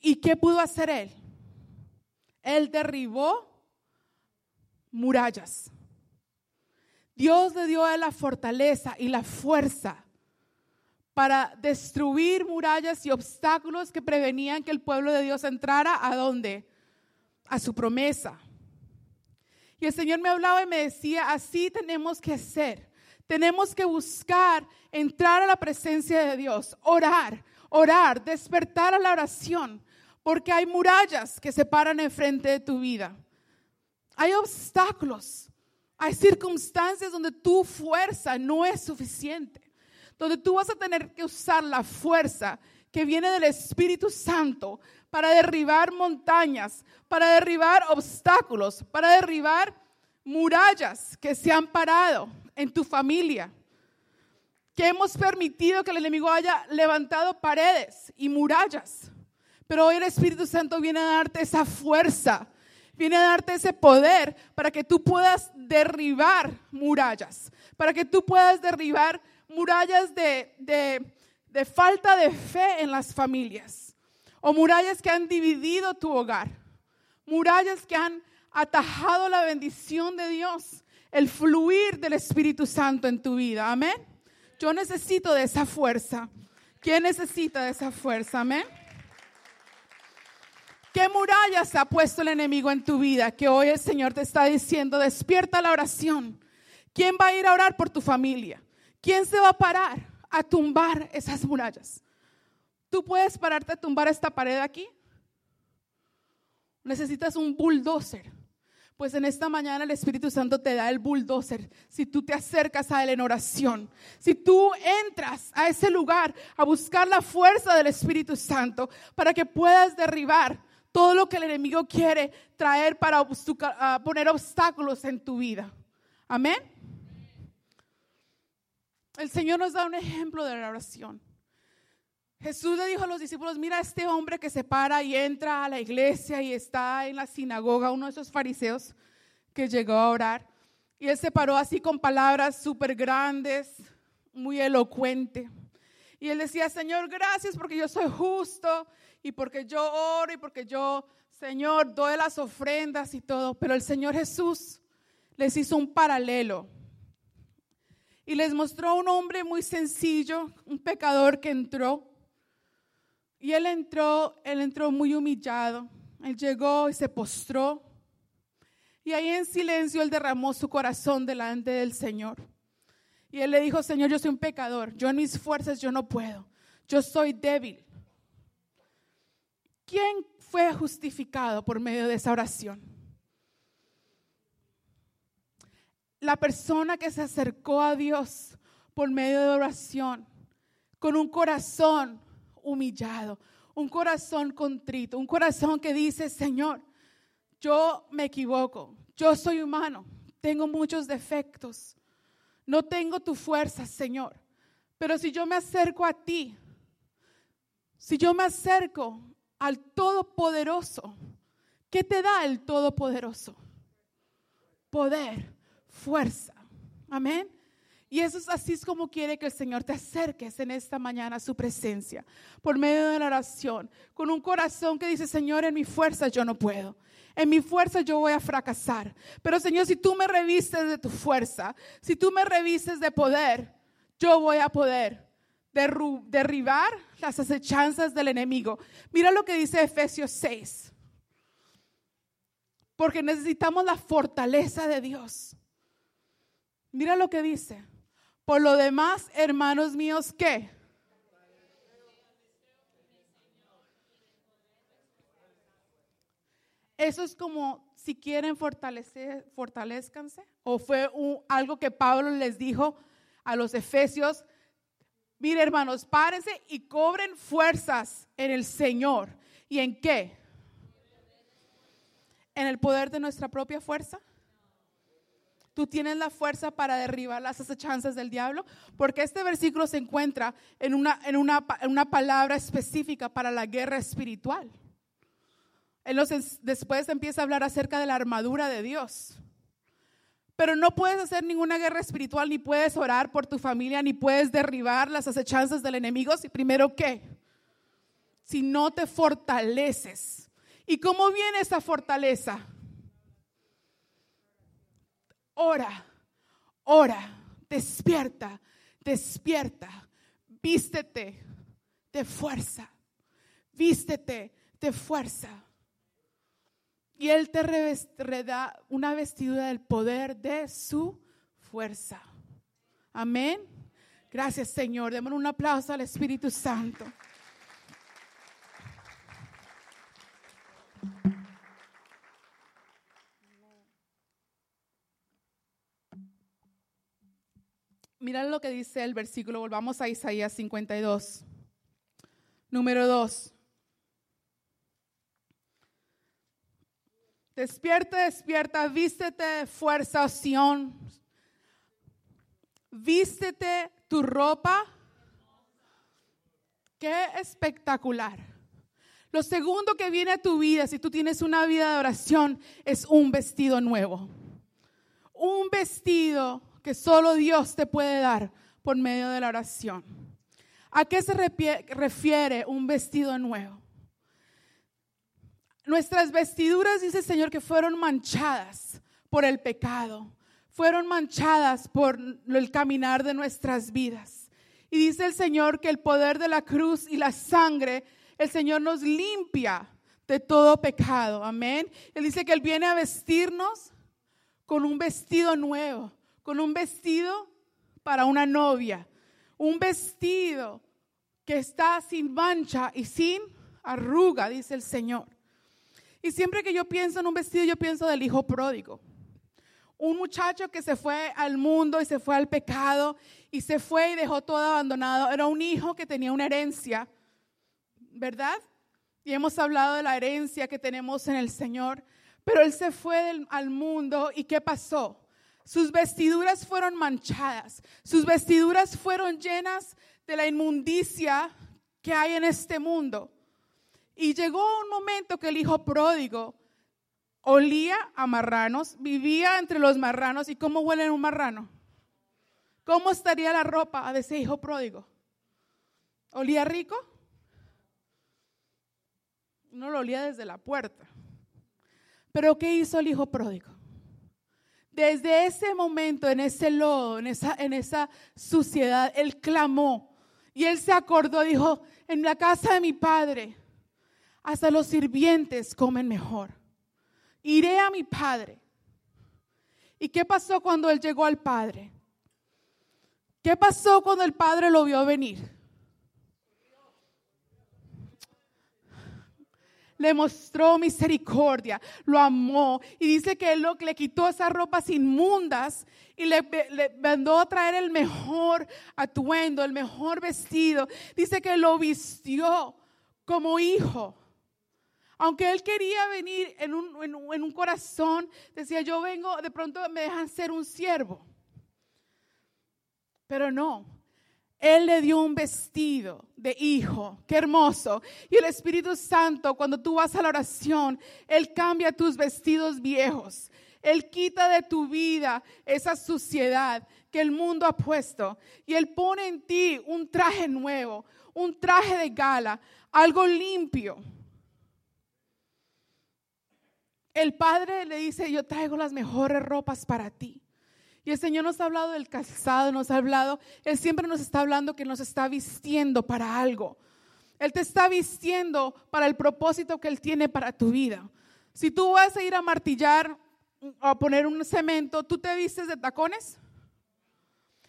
¿Y qué pudo hacer él? Él derribó murallas. Dios le dio a él la fortaleza y la fuerza para destruir murallas y obstáculos que prevenían que el pueblo de Dios entrara a dónde? A su promesa. Y el Señor me hablaba y me decía, así tenemos que ser. Tenemos que buscar entrar a la presencia de Dios, orar, orar, despertar a la oración, porque hay murallas que se paran enfrente de tu vida. Hay obstáculos, hay circunstancias donde tu fuerza no es suficiente, donde tú vas a tener que usar la fuerza que viene del Espíritu Santo para derribar montañas, para derribar obstáculos, para derribar murallas que se han parado en tu familia, que hemos permitido que el enemigo haya levantado paredes y murallas. Pero hoy el Espíritu Santo viene a darte esa fuerza, viene a darte ese poder para que tú puedas derribar murallas, para que tú puedas derribar murallas de, de falta de fe en las familias, o murallas que han dividido tu hogar, murallas que han atajado la bendición de Dios, el fluir del Espíritu Santo en tu vida. Amén. Yo necesito de esa fuerza. ¿Quién necesita de esa fuerza? Amén. ¿Qué murallas ha puesto el enemigo en tu vida? Que hoy el Señor te está diciendo, despierta la oración. ¿Quién va a ir a orar por tu familia? ¿Quién se va a parar a tumbar esas murallas? ¿Tú puedes pararte a tumbar esta pared aquí? Necesitas un bulldozer. Pues en esta mañana el Espíritu Santo te da el bulldozer. Si tú te acercas a Él en oración, si tú entras a ese lugar a buscar la fuerza del Espíritu Santo para que puedas derribar todo lo que el enemigo quiere traer para poner obstáculos en tu vida. Amén. El Señor nos da un ejemplo de la oración. Jesús le dijo a los discípulos, mira a este hombre que se para y entra a la iglesia y está en la sinagoga, uno de esos fariseos que llegó a orar. Y él se paró así con palabras súper grandes, muy elocuente. Y él decía, Señor, gracias porque yo soy justo y porque yo oro y porque yo, Señor, doy las ofrendas y todo. Pero el Señor Jesús les hizo un paralelo y les mostró un hombre muy sencillo, un pecador que entró. Y él entró, él entró muy humillado. Él llegó y se postró. Y ahí en silencio él derramó su corazón delante del Señor. Y él le dijo, Señor, yo soy un pecador. Yo en mis fuerzas yo no puedo. Yo soy débil. ¿Quién fue justificado por medio de esa oración? La persona que se acercó a Dios por medio de oración, con un corazón humillado, un corazón contrito, un corazón que dice, Señor, yo me equivoco, yo soy humano, tengo muchos defectos, no tengo tu fuerza, Señor, pero si yo me acerco a ti, si yo me acerco al Todopoderoso. ¿Qué te da el Todopoderoso? Poder, fuerza. Amén. Y eso es así es como quiere que el Señor te acerques en esta mañana a su presencia, por medio de la oración, con un corazón que dice, Señor, en mi fuerza yo no puedo. En mi fuerza yo voy a fracasar. Pero Señor, si tú me revistes de tu fuerza, si tú me revistes de poder, yo voy a poder derribar las acechanzas del enemigo. Mira lo que dice Efesios 6. Porque necesitamos la fortaleza de Dios. Mira lo que dice. Por lo demás, hermanos míos, ¿qué? Eso es como si quieren fortalecer, fortalezcanse. O fue algo que Pablo les dijo a los efesios Mire, hermanos, párense y cobren fuerzas en el Señor. ¿Y en qué? ¿En el poder de nuestra propia fuerza? ¿Tú tienes la fuerza para derribar las acechanzas del diablo? Porque este versículo se encuentra en una, en una, en una palabra específica para la guerra espiritual. Entonces, después empieza a hablar acerca de la armadura de Dios. Pero no puedes hacer ninguna guerra espiritual, ni puedes orar por tu familia, ni puedes derribar las acechanzas del enemigo si primero qué? Si no te fortaleces. ¿Y cómo viene esa fortaleza? Ora, ora, despierta, despierta, vístete de fuerza, vístete de fuerza y Él te da una vestidura del poder de su fuerza. Amén. Gracias Señor. Démosle un aplauso al Espíritu Santo. Mira lo que dice el versículo, volvamos a Isaías 52. Número 2. Despierta, despierta, vístete fuerza, Sion. Vístete tu ropa. Qué espectacular. Lo segundo que viene a tu vida, si tú tienes una vida de oración, es un vestido nuevo. Un vestido que solo Dios te puede dar por medio de la oración. ¿A qué se refiere un vestido nuevo? Nuestras vestiduras, dice el Señor, que fueron manchadas por el pecado, fueron manchadas por el caminar de nuestras vidas. Y dice el Señor que el poder de la cruz y la sangre, el Señor nos limpia de todo pecado. Amén. Él dice que Él viene a vestirnos con un vestido nuevo, con un vestido para una novia, un vestido que está sin mancha y sin arruga, dice el Señor. Y siempre que yo pienso en un vestido, yo pienso del hijo pródigo. Un muchacho que se fue al mundo y se fue al pecado y se fue y dejó todo abandonado. Era un hijo que tenía una herencia, ¿verdad? Y hemos hablado de la herencia que tenemos en el Señor. Pero él se fue al mundo y ¿qué pasó? Sus vestiduras fueron manchadas, sus vestiduras fueron llenas de la inmundicia que hay en este mundo. Y llegó un momento que el hijo pródigo olía a marranos, vivía entre los marranos. ¿Y cómo huele un marrano? ¿Cómo estaría la ropa de ese hijo pródigo? ¿Olía rico? No lo olía desde la puerta. Pero ¿qué hizo el hijo pródigo? Desde ese momento, en ese lodo, en esa, en esa suciedad, él clamó y él se acordó, dijo, en la casa de mi padre hasta los sirvientes comen mejor. Iré a mi padre. ¿Y qué pasó cuando él llegó al padre? ¿Qué pasó cuando el padre lo vio venir? Le mostró misericordia, lo amó y dice que él le quitó esas ropas inmundas y le, mandó a traer el mejor atuendo, el mejor vestido. Dice que lo vistió como hijo. Aunque él quería venir en un, corazón, decía, yo vengo, de pronto me dejan ser un siervo. Pero no, él le dio un vestido de hijo, qué hermoso. Y el Espíritu Santo, cuando tú vas a la oración, Él cambia tus vestidos viejos. Él quita de tu vida esa suciedad que el mundo ha puesto. Y Él pone en ti un traje nuevo, un traje de gala, algo limpio. El Padre le dice, yo traigo las mejores ropas para ti. Y el Señor nos ha hablado del calzado, nos ha hablado, Él siempre nos está hablando que nos está vistiendo para algo. Él te está vistiendo para el propósito que Él tiene para tu vida. Si tú vas a ir a martillar o a poner un cemento, ¿tú te vistes de tacones?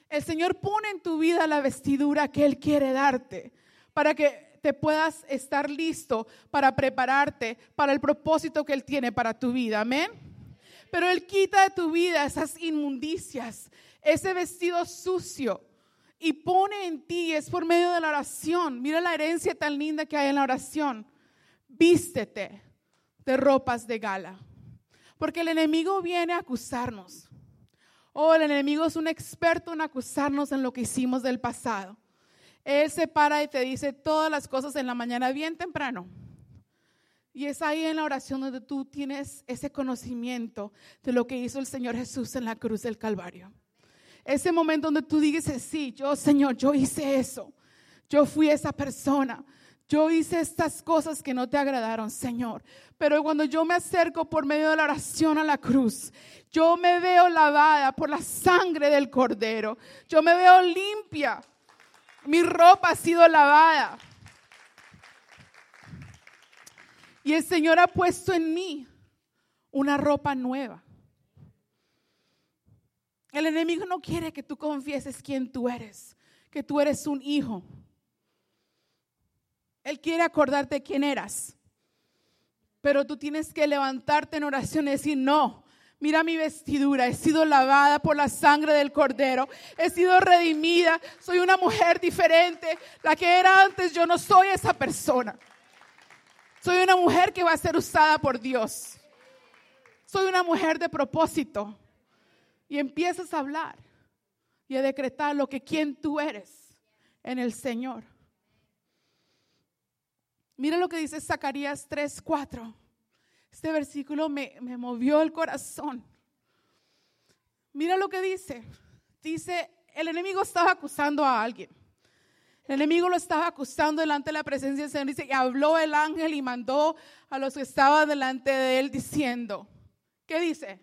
El Señor pone en tu vida la vestidura que Él quiere darte para que te puedas estar listo para prepararte para el propósito que Él tiene para tu vida. Amén. Pero Él quita de tu vida esas inmundicias, ese vestido sucio y pone en ti, es por medio de la oración. Mira la herencia tan linda que hay en la oración. Vístete de ropas de gala. Porque el enemigo viene a acusarnos. Oh, el enemigo es un experto en acusarnos en lo que hicimos del pasado. Él se para y te dice todas las cosas en la mañana bien temprano. Y es ahí en la oración donde tú tienes ese conocimiento de lo que hizo el Señor Jesús en la cruz del Calvario. Ese momento donde tú dices, sí, yo Señor, yo hice eso. Yo fui esa persona. Yo hice estas cosas que no te agradaron, Señor. Pero cuando yo me acerco por medio de la oración a la cruz, yo me veo lavada por la sangre del Cordero. Yo me veo limpia mi ropa ha sido lavada. Y el Señor ha puesto en mí una ropa nueva. El enemigo no quiere que tú confieses quién tú eres, que tú eres un hijo. Él quiere acordarte quién eras. Pero tú tienes que levantarte en oración y decir, no, Mira mi vestidura, he sido lavada por la sangre del cordero, he sido redimida, soy una mujer diferente, la que era antes, yo no soy esa persona. Soy una mujer que va a ser usada por Dios. Soy una mujer de propósito. Y empiezas a hablar y a decretar lo que quien tú eres en el Señor. Mira lo que dice Zacarías 3, 4. Este versículo me, me movió el corazón. Mira lo que dice. Dice, el enemigo estaba acusando a alguien. El enemigo lo estaba acusando delante de la presencia del Señor. Dice, y habló el ángel y mandó a los que estaban delante de él diciendo, ¿qué dice?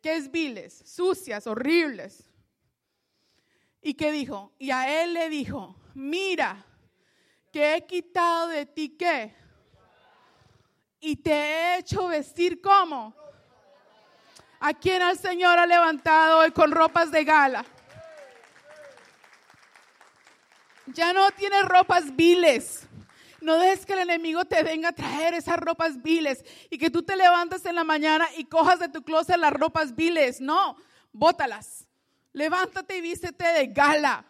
Que es viles, sucias, horribles. ¿Y qué dijo? Y a él le dijo, mira, que he quitado de ti qué? y te he hecho vestir como. ¿A quien el Señor ha levantado hoy con ropas de gala? Ya no tienes ropas viles. No dejes que el enemigo te venga a traer esas ropas viles y que tú te levantes en la mañana y cojas de tu closet las ropas viles. No, bótalas. Levántate y vístete de gala,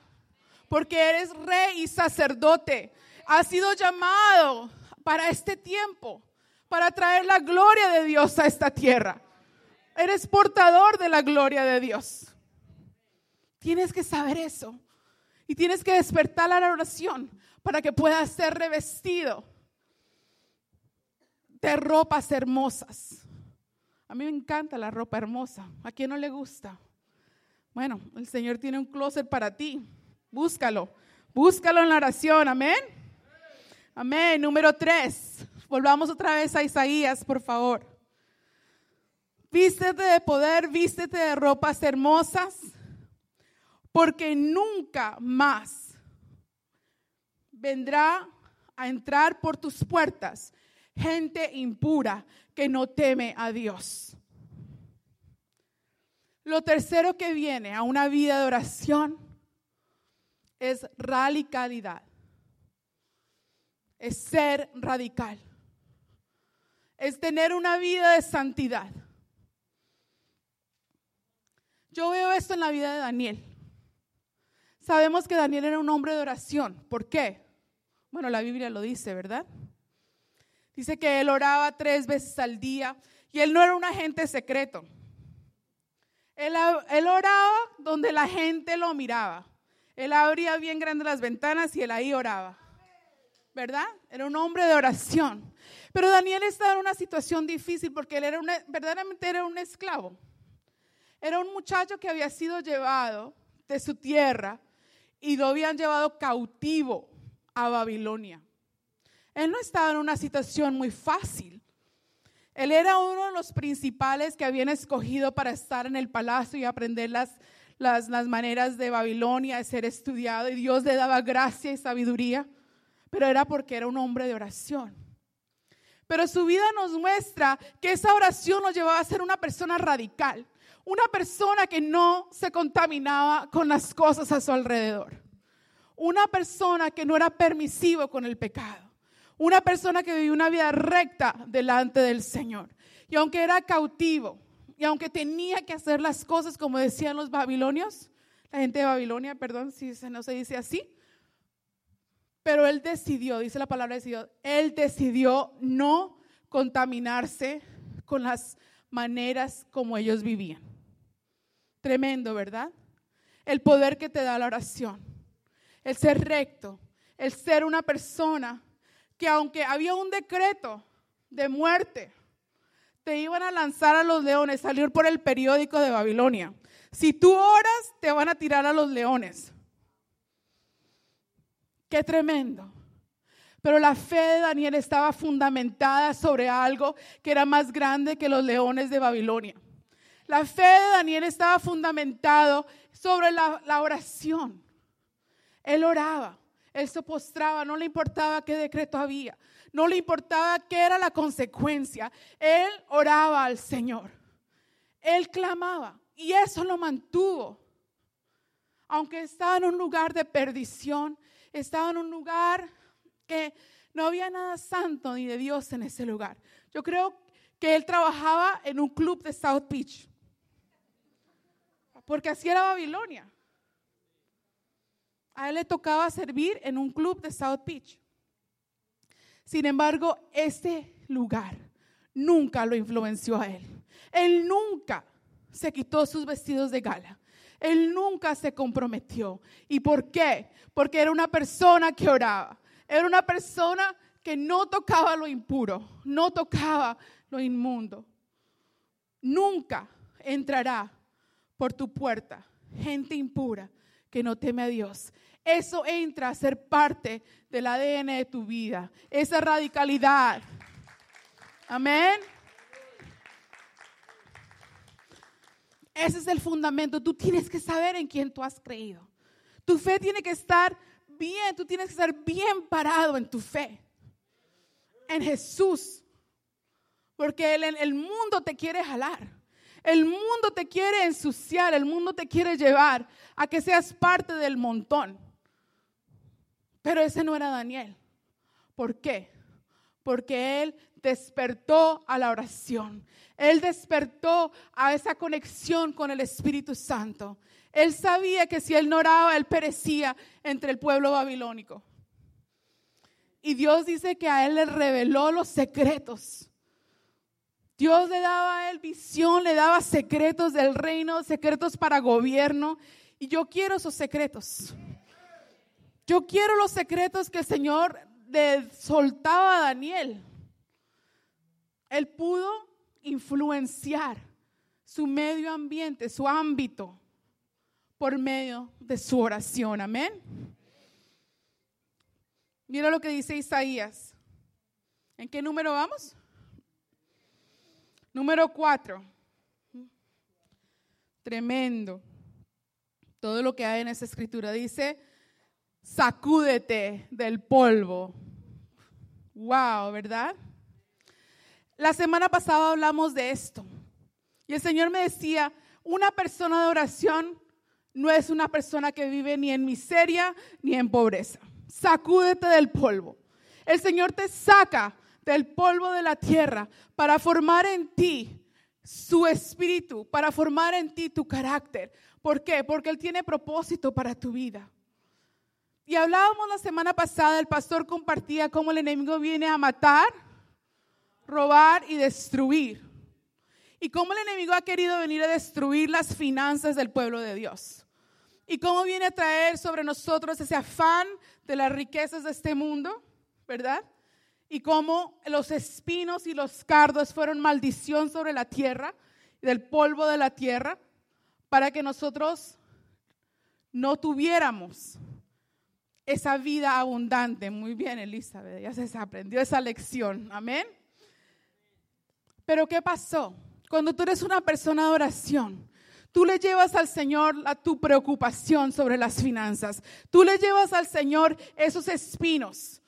porque eres rey y sacerdote. Has sido llamado para este tiempo para traer la gloria de Dios a esta tierra. Eres portador de la gloria de Dios. Tienes que saber eso. Y tienes que despertar la oración para que puedas ser revestido de ropas hermosas. A mí me encanta la ropa hermosa. ¿A quién no le gusta? Bueno, el Señor tiene un closet para ti. Búscalo. Búscalo en la oración. Amén. Amén. Número tres. Volvamos otra vez a Isaías, por favor. Vístete de poder, vístete de ropas hermosas, porque nunca más vendrá a entrar por tus puertas gente impura que no teme a Dios. Lo tercero que viene a una vida de oración es radicalidad. Es ser radical es tener una vida de santidad. Yo veo esto en la vida de Daniel. Sabemos que Daniel era un hombre de oración. ¿Por qué? Bueno, la Biblia lo dice, ¿verdad? Dice que él oraba tres veces al día y él no era un agente secreto. Él, oraba donde la gente lo miraba. Él abría bien grandes las ventanas y él ahí oraba. ¿Verdad? Era un hombre de oración. Pero Daniel estaba en una situación difícil porque él era verdaderamente era un esclavo. Era un muchacho que había sido llevado de su tierra y lo habían llevado cautivo a Babilonia. Él no estaba en una situación muy fácil. Él era uno de los principales que habían escogido para estar en el palacio y aprender las, las, las maneras de Babilonia, de ser estudiado. Y Dios le daba gracia y sabiduría, pero era porque era un hombre de oración. Pero su vida nos muestra que esa oración nos llevaba a ser una persona radical, una persona que no se contaminaba con las cosas a su alrededor, una persona que no era permisivo con el pecado, una persona que vivía una vida recta delante del Señor. Y aunque era cautivo, y aunque tenía que hacer las cosas como decían los babilonios, la gente de Babilonia, perdón si no se dice así, pero él decidió, dice la palabra decidió, él decidió no contaminarse con las maneras como ellos vivían. Tremendo, ¿verdad? El poder que te da la oración, el ser recto, el ser una persona que aunque había un decreto de muerte, te iban a lanzar a los leones, salir por el periódico de Babilonia. Si tú oras, te van a tirar a los leones. Qué tremendo. Pero la fe de Daniel estaba fundamentada sobre algo que era más grande que los leones de Babilonia. La fe de Daniel estaba fundamentado sobre la, la oración. Él oraba, él se postraba, no le importaba qué decreto había, no le importaba qué era la consecuencia. Él oraba al Señor. Él clamaba y eso lo mantuvo. Aunque estaba en un lugar de perdición, estaba en un lugar que no había nada santo ni de Dios en ese lugar. Yo creo que él trabajaba en un club de South Beach. Porque así era Babilonia. A él le tocaba servir en un club de South Beach. Sin embargo, este lugar nunca lo influenció a él. Él nunca se quitó sus vestidos de gala. Él nunca se comprometió. ¿Y por qué? Porque era una persona que oraba. Era una persona que no tocaba lo impuro, no tocaba lo inmundo. Nunca entrará por tu puerta gente impura que no teme a Dios. Eso entra a ser parte del ADN de tu vida, esa radicalidad. Amén. Ese es el fundamento. Tú tienes que saber en quién tú has creído. Tu fe tiene que estar bien, tú tienes que estar bien parado en tu fe. En Jesús. Porque el, el mundo te quiere jalar. El mundo te quiere ensuciar. El mundo te quiere llevar a que seas parte del montón. Pero ese no era Daniel. ¿Por qué? Porque él despertó a la oración. Él despertó a esa conexión con el Espíritu Santo. Él sabía que si él no oraba, él perecía entre el pueblo babilónico. Y Dios dice que a él le reveló los secretos. Dios le daba a él visión, le daba secretos del reino, secretos para gobierno. Y yo quiero esos secretos. Yo quiero los secretos que el Señor le soltaba a Daniel. Él pudo influenciar su medio ambiente, su ámbito, por medio de su oración. Amén. Mira lo que dice Isaías. ¿En qué número vamos? Número cuatro. Tremendo. Todo lo que hay en esa escritura dice, sacúdete del polvo. Wow, ¿verdad? La semana pasada hablamos de esto. Y el Señor me decía, una persona de oración no es una persona que vive ni en miseria ni en pobreza. Sacúdete del polvo. El Señor te saca del polvo de la tierra para formar en ti su espíritu, para formar en ti tu carácter. ¿Por qué? Porque Él tiene propósito para tu vida. Y hablábamos la semana pasada, el pastor compartía cómo el enemigo viene a matar, robar y destruir. Y cómo el enemigo ha querido venir a destruir las finanzas del pueblo de Dios. Y cómo viene a traer sobre nosotros ese afán de las riquezas de este mundo, ¿verdad? Y cómo los espinos y los cardos fueron maldición sobre la tierra, del polvo de la tierra, para que nosotros no tuviéramos esa vida abundante. Muy bien, Elizabeth, ya se aprendió esa lección. Amén. Pero ¿qué pasó? Cuando tú eres una persona de oración, tú le llevas al Señor tu preocupación sobre las finanzas. Tú le llevas al Señor esos espinos,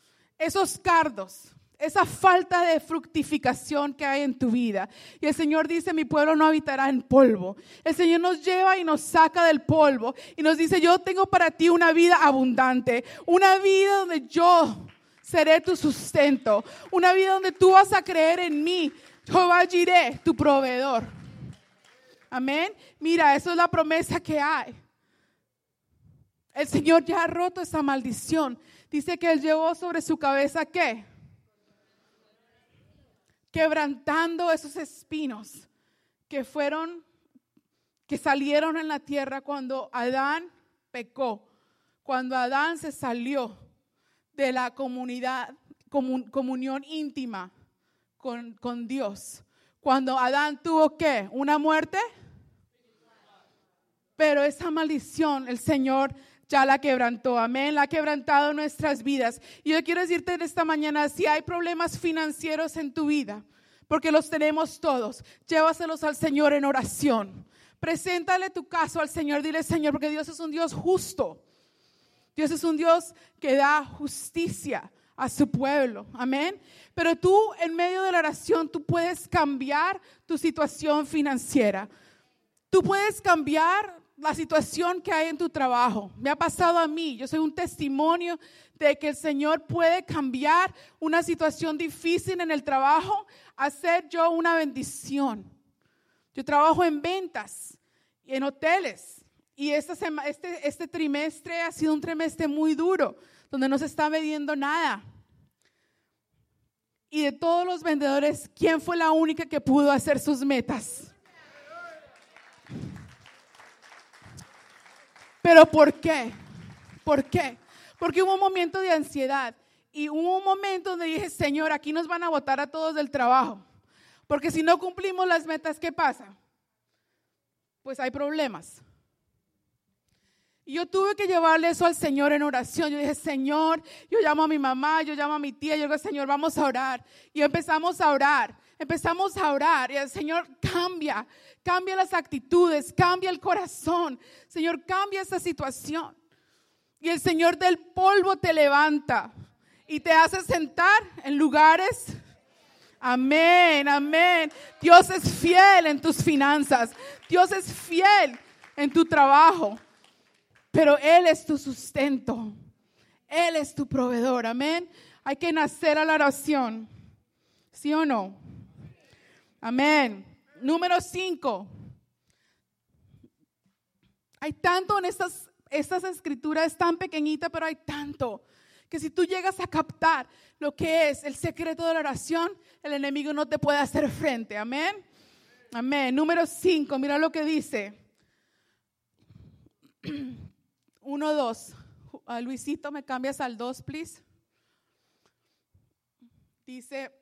esos cardos, esa falta de fructificación que hay en tu vida. Y el Señor dice, mi pueblo no habitará en polvo. El Señor nos lleva y nos saca del polvo y nos dice, yo tengo para ti una vida abundante, una vida donde yo seré tu sustento, una vida donde tú vas a creer en mí. Jehová Jireh, tu proveedor. Amén. Mira, eso es la promesa que hay. El Señor ya ha roto esa maldición. Dice que Él llevó sobre su cabeza qué? quebrantando esos espinos que fueron, que salieron en la tierra cuando Adán pecó, cuando Adán se salió de la comunidad, comunión íntima con, con Dios. Cuando Adán tuvo que una muerte, pero esa maldición el Señor ya la quebrantó. Amén, la ha quebrantado nuestras vidas. Y yo quiero decirte en esta mañana, si hay problemas financieros en tu vida, porque los tenemos todos, llévaselos al Señor en oración. Preséntale tu caso al Señor, dile Señor, porque Dios es un Dios justo. Dios es un Dios que da justicia a su pueblo. Amén. Pero tú en medio de la oración, tú puedes cambiar tu situación financiera. Tú puedes cambiar la situación que hay en tu trabajo. Me ha pasado a mí. Yo soy un testimonio de que el Señor puede cambiar una situación difícil en el trabajo, hacer yo una bendición. Yo trabajo en ventas y en hoteles. Y este, este trimestre ha sido un trimestre muy duro, donde no se está vendiendo nada. Y de todos los vendedores, ¿quién fue la única que pudo hacer sus metas? Pero ¿por qué? ¿Por qué? Porque hubo un momento de ansiedad y hubo un momento donde dije, Señor, aquí nos van a votar a todos del trabajo. Porque si no cumplimos las metas, ¿qué pasa? Pues hay problemas. Y yo tuve que llevarle eso al Señor en oración. Yo dije, Señor, yo llamo a mi mamá, yo llamo a mi tía, yo digo, Señor, vamos a orar. Y empezamos a orar, empezamos a orar. Y el Señor cambia, cambia las actitudes, cambia el corazón. Señor, cambia esa situación. Y el Señor del polvo te levanta y te hace sentar en lugares. Amén, amén. Dios es fiel en tus finanzas. Dios es fiel en tu trabajo. Pero Él es tu sustento. Él es tu proveedor. Amén. Hay que nacer a la oración. ¿Sí o no? Amén. Número cinco. Hay tanto en estas, estas escrituras, tan pequeñita, pero hay tanto que si tú llegas a captar lo que es el secreto de la oración, el enemigo no te puede hacer frente. Amén. Amén. Número cinco, mira lo que dice. [clears throat] Uno, dos. Uh, Luisito, ¿me cambias al dos, please? Dice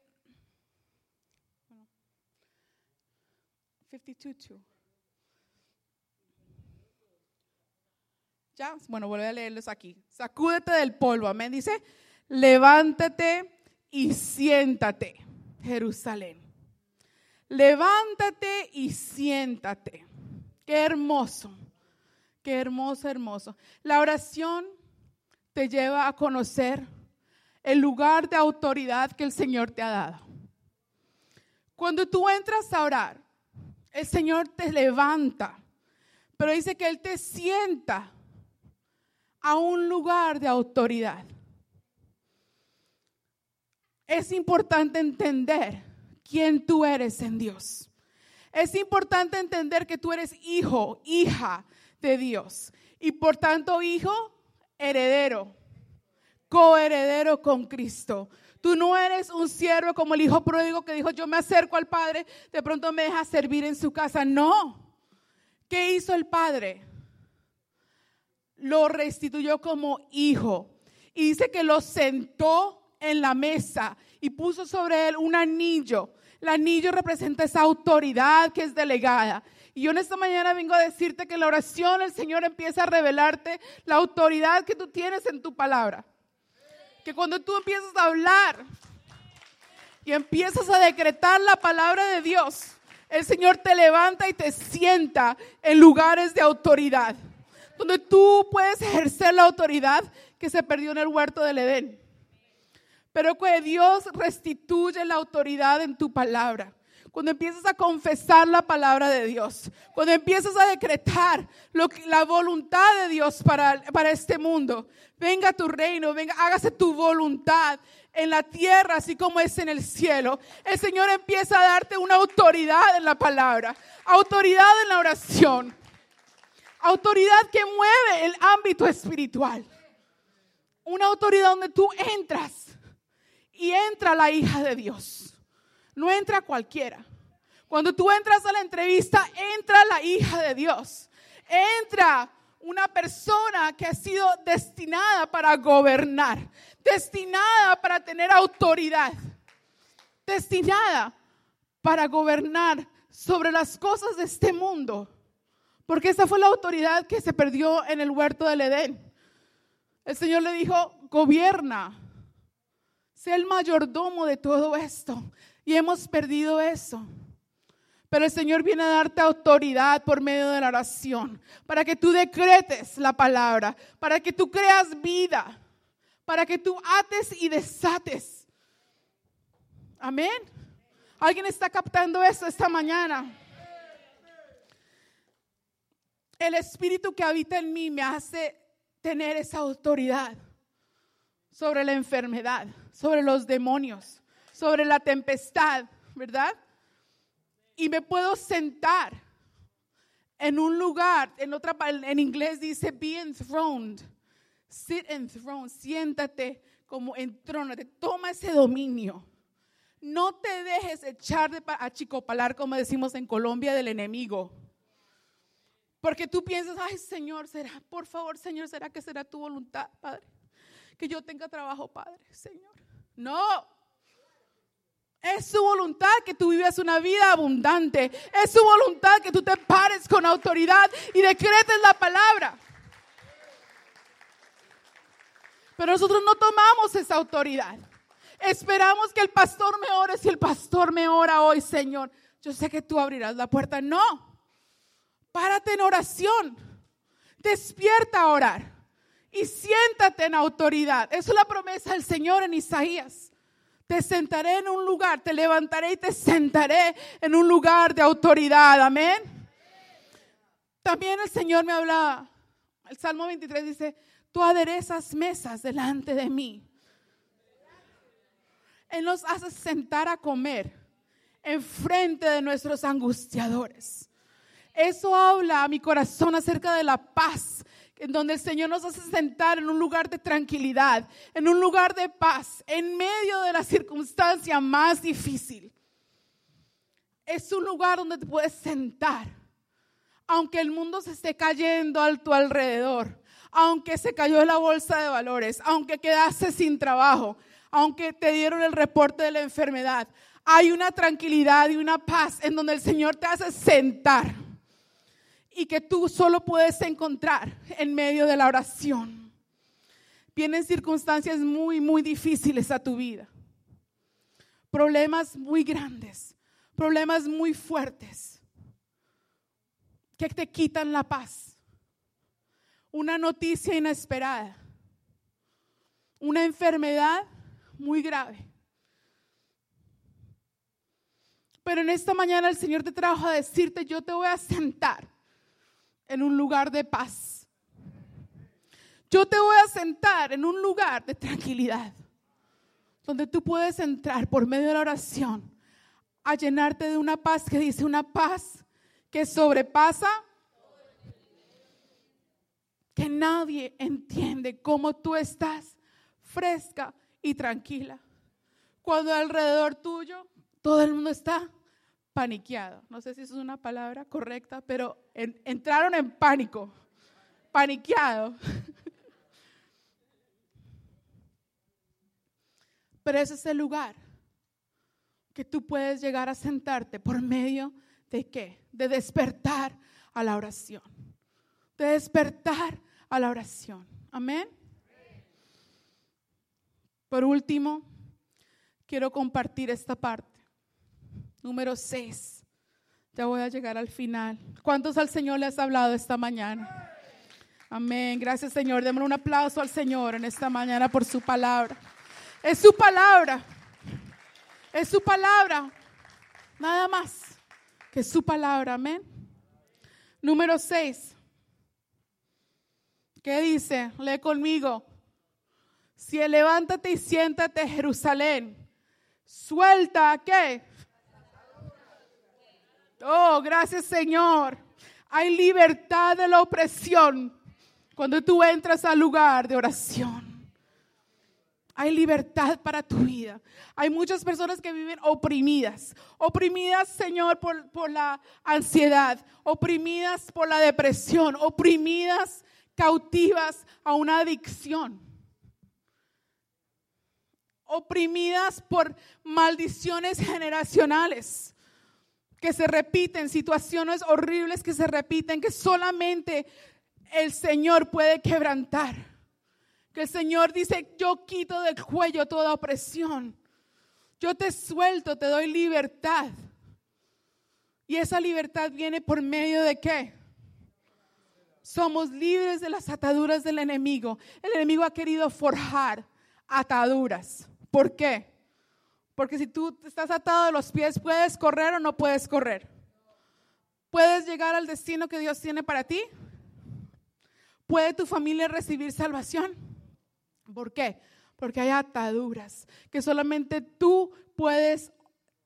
52, Ya, bueno, voy a leerlos aquí. Sacúdete del polvo, amén. Dice, levántate y siéntate, Jerusalén. Levántate y siéntate. Qué hermoso. Qué hermoso, hermoso. La oración te lleva a conocer el lugar de autoridad que el Señor te ha dado. Cuando tú entras a orar, el Señor te levanta, pero dice que Él te sienta a un lugar de autoridad. Es importante entender quién tú eres en Dios. Es importante entender que tú eres hijo, hija de Dios. Y por tanto, hijo, heredero, coheredero con Cristo. Tú no eres un siervo como el hijo pródigo que dijo, yo me acerco al Padre, de pronto me deja servir en su casa. No. ¿Qué hizo el Padre? Lo restituyó como hijo. Y dice que lo sentó en la mesa y puso sobre él un anillo. El anillo representa esa autoridad que es delegada. Y yo en esta mañana vengo a decirte que la oración el Señor empieza a revelarte la autoridad que tú tienes en tu palabra. Que cuando tú empiezas a hablar y empiezas a decretar la palabra de Dios, el Señor te levanta y te sienta en lugares de autoridad, donde tú puedes ejercer la autoridad que se perdió en el huerto del Edén. Pero que Dios restituye la autoridad en tu palabra cuando empiezas a confesar la palabra de Dios, cuando empiezas a decretar la voluntad de Dios para, para este mundo, venga tu reino, venga, hágase tu voluntad en la tierra así como es en el cielo. El Señor empieza a darte una autoridad en la palabra, autoridad en la oración, autoridad que mueve el ámbito espiritual, una autoridad donde tú entras y entra la hija de Dios no entra cualquiera. Cuando tú entras a la entrevista, entra la hija de Dios. Entra una persona que ha sido destinada para gobernar, destinada para tener autoridad, destinada para gobernar sobre las cosas de este mundo. Porque esa fue la autoridad que se perdió en el huerto del Edén. El Señor le dijo, gobierna, sé el mayordomo de todo esto. Y hemos perdido eso. Pero el Señor viene a darte autoridad por medio de la oración, para que tú decretes la palabra, para que tú creas vida, para que tú ates y desates. Amén. ¿Alguien está captando eso esta mañana? el espíritu que habita en mí me hace tener esa autoridad sobre la enfermedad, sobre los demonios, sobre la tempestad, ¿verdad? Y me puedo sentar en un lugar, en otra en inglés dice be enthroned. Sit enthroned, siéntate como entrónate, toma ese dominio. No te dejes echar de a chicopalar, como decimos en Colombia, del enemigo. Porque tú piensas, ay Señor, será, por favor Señor, ¿será que será tu voluntad, Padre? Que yo tenga trabajo, Padre, Señor. No. Es su voluntad que tú vivas una vida abundante. Es su voluntad que tú te pares con autoridad y decretes la palabra. Pero nosotros no tomamos esa autoridad. Esperamos que el pastor me ore. Si el pastor me ora hoy, Señor, yo sé que tú abrirás la puerta. No. Párate en oración. Despierta a orar. Y siéntate en autoridad. Esa es la promesa del Señor en Isaías. Te sentaré en un lugar, te levantaré y te sentaré en un lugar de autoridad. Amén. También el Señor me habla, el Salmo 23 dice, tú aderezas mesas delante de mí. Él nos hace sentar a comer en frente de nuestros angustiadores. Eso habla a mi corazón acerca de la paz, en donde el Señor nos hace sentar en un lugar de tranquilidad, en un lugar de paz, en medio de la circunstancia más difícil. Es un lugar donde te puedes sentar, aunque el mundo se esté cayendo a tu alrededor, aunque se cayó la bolsa de valores, aunque quedaste sin trabajo, aunque te dieron el reporte de la enfermedad. Hay una tranquilidad y una paz en donde el Señor te hace sentar y que tú solo puedes encontrar en medio de la oración. Vienen circunstancias muy, muy difíciles a tu vida. Problemas muy grandes, problemas muy fuertes que te quitan la paz. Una noticia inesperada, una enfermedad muy grave. Pero en esta mañana el Señor te trajo a decirte, yo te voy a sentar en un lugar de paz. Yo te voy a sentar en un lugar de tranquilidad, donde tú puedes entrar por medio de la oración a llenarte de una paz que dice una paz que sobrepasa, que nadie entiende cómo tú estás fresca y tranquila. Cuando alrededor tuyo todo el mundo está paniqueado. No sé si eso es una palabra correcta, pero entraron en pánico, paniqueado. [laughs] Pero ese es el lugar que tú puedes llegar a sentarte por medio de qué? De despertar a la oración. De despertar a la oración. Amén. Por último, quiero compartir esta parte. Número 6. Ya voy a llegar al final. ¿Cuántos al Señor le has hablado esta mañana? Amén. Gracias Señor. Démosle un aplauso al Señor en esta mañana por su palabra. Es su palabra. Es su palabra. Nada más que su palabra. Amén. Número 6. ¿Qué dice? Lee conmigo. Si levántate y siéntate, Jerusalén. Suelta, ¿qué? Oh, gracias Señor. Hay libertad de la opresión cuando tú entras al lugar de oración. Hay libertad para tu vida. Hay muchas personas que viven oprimidas. Oprimidas, Señor, por, por, la ansiedad. Oprimidas por la depresión. Oprimidas, cautivas a una adicción. Oprimidas por maldiciones generacionales que se repiten, situaciones horribles que se repiten, que solamente el Señor puede quebrantar. Que el Señor dice, yo quito del cuello toda opresión. Yo te suelto, te doy libertad. Y esa libertad viene por medio de qué? Somos libres de las ataduras del enemigo. El enemigo ha querido forjar ataduras. ¿Por qué? Porque si tú estás atado de los pies, ¿puedes correr o no puedes correr? ¿Puedes llegar al destino que Dios tiene para ti? ¿Puede tu familia recibir salvación? ¿Por qué? Porque hay ataduras que solamente tú puedes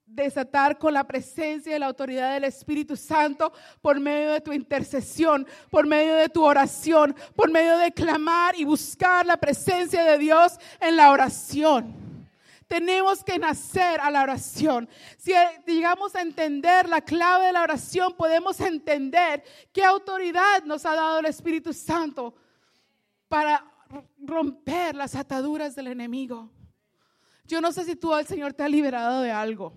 desatar con la presencia y la autoridad del Espíritu Santo por medio de tu intercesión, por medio de tu oración, por medio de clamar y buscar la presencia de Dios en la oración. Tenemos que nacer a la oración. Si llegamos a entender la clave de la oración, podemos entender qué autoridad nos ha dado el Espíritu Santo para romper las ataduras del enemigo. Yo no sé si tú el Señor te ha liberado de algo.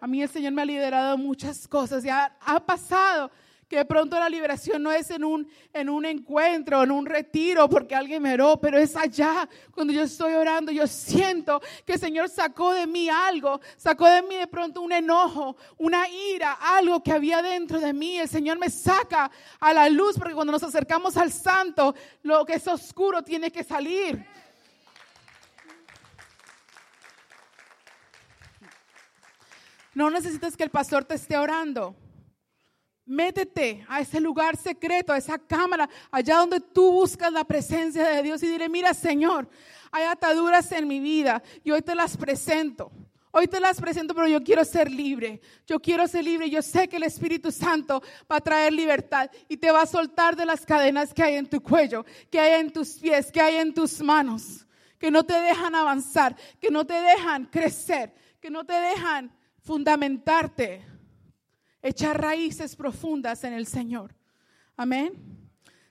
A mí el Señor me ha liberado de muchas cosas. Ya ha pasado que de pronto la liberación no es en un, en un encuentro, en un retiro, porque alguien me oró, pero es allá, cuando yo estoy orando, yo siento que el Señor sacó de mí algo, sacó de mí de pronto un enojo, una ira, algo que había dentro de mí. El Señor me saca a la luz, porque cuando nos acercamos al santo, lo que es oscuro tiene que salir. No necesitas que el pastor te esté orando. Métete a ese lugar secreto, a esa cámara, allá donde tú buscas la presencia de Dios y dile, mira Señor, hay ataduras en mi vida y hoy te las presento. Hoy te las presento, pero yo quiero ser libre. Yo quiero ser libre. Yo sé que el Espíritu Santo va a traer libertad y te va a soltar de las cadenas que hay en tu cuello, que hay en tus pies, que hay en tus manos, que no te dejan avanzar, que no te dejan crecer, que no te dejan fundamentarte echar raíces profundas en el Señor. Amén.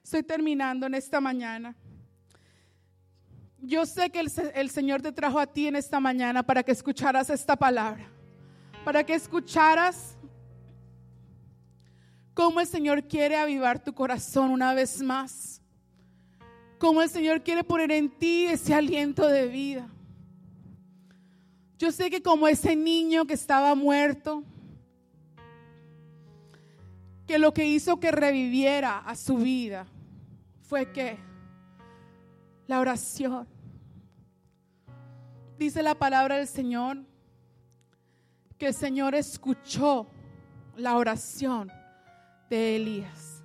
Estoy terminando en esta mañana. Yo sé que el, Señor te trajo a ti en esta mañana para que escucharas esta palabra, para que escucharas cómo el Señor quiere avivar tu corazón una vez más, cómo el Señor quiere poner en ti ese aliento de vida. Yo sé que como ese niño que estaba muerto, que lo que hizo que reviviera a su vida fue que la oración. Dice la palabra del Señor que el Señor escuchó la oración de Elías.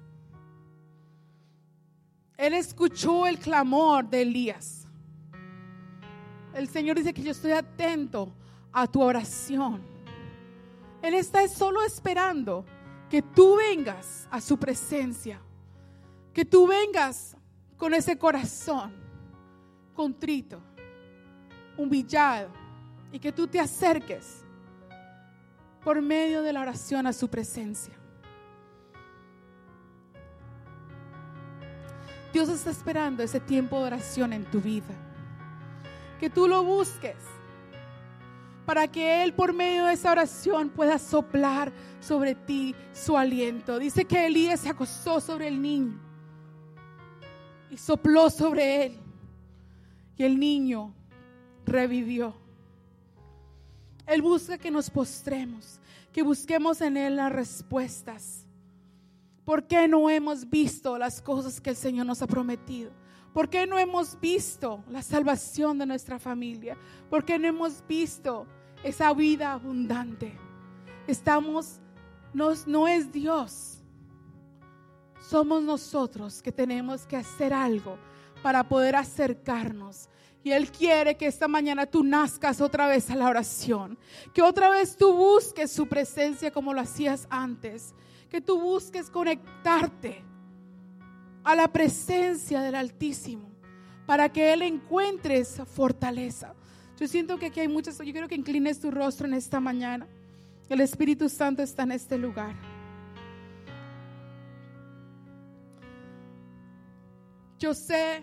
Él escuchó el clamor de Elías. El Señor dice que yo estoy atento a tu oración. Él está solo esperando que tú vengas a su presencia, que tú vengas con ese corazón contrito, humillado, y que tú te acerques por medio de la oración a su presencia. Dios está esperando ese tiempo de oración en tu vida. Que tú lo busques para que Él por medio de esa oración pueda soplar sobre ti su aliento. Dice que Elías se acostó sobre el niño y sopló sobre él y el niño revivió. Él busca que nos postremos, que busquemos en Él las respuestas. ¿Por qué no hemos visto las cosas que el Señor nos ha prometido? ¿Por qué no hemos visto la salvación de nuestra familia? ¿Por qué no hemos visto esa vida abundante. Estamos, no es Dios, somos nosotros que tenemos que hacer algo para poder acercarnos. Y Él quiere que esta mañana tú nazcas otra vez a la oración, que otra vez tú busques su presencia como lo hacías antes, que tú busques conectarte a la presencia del Altísimo para que Él encuentre esa fortaleza. Yo siento que aquí hay muchas, yo quiero que inclines tu rostro en esta mañana. El Espíritu Santo está en este lugar. Yo sé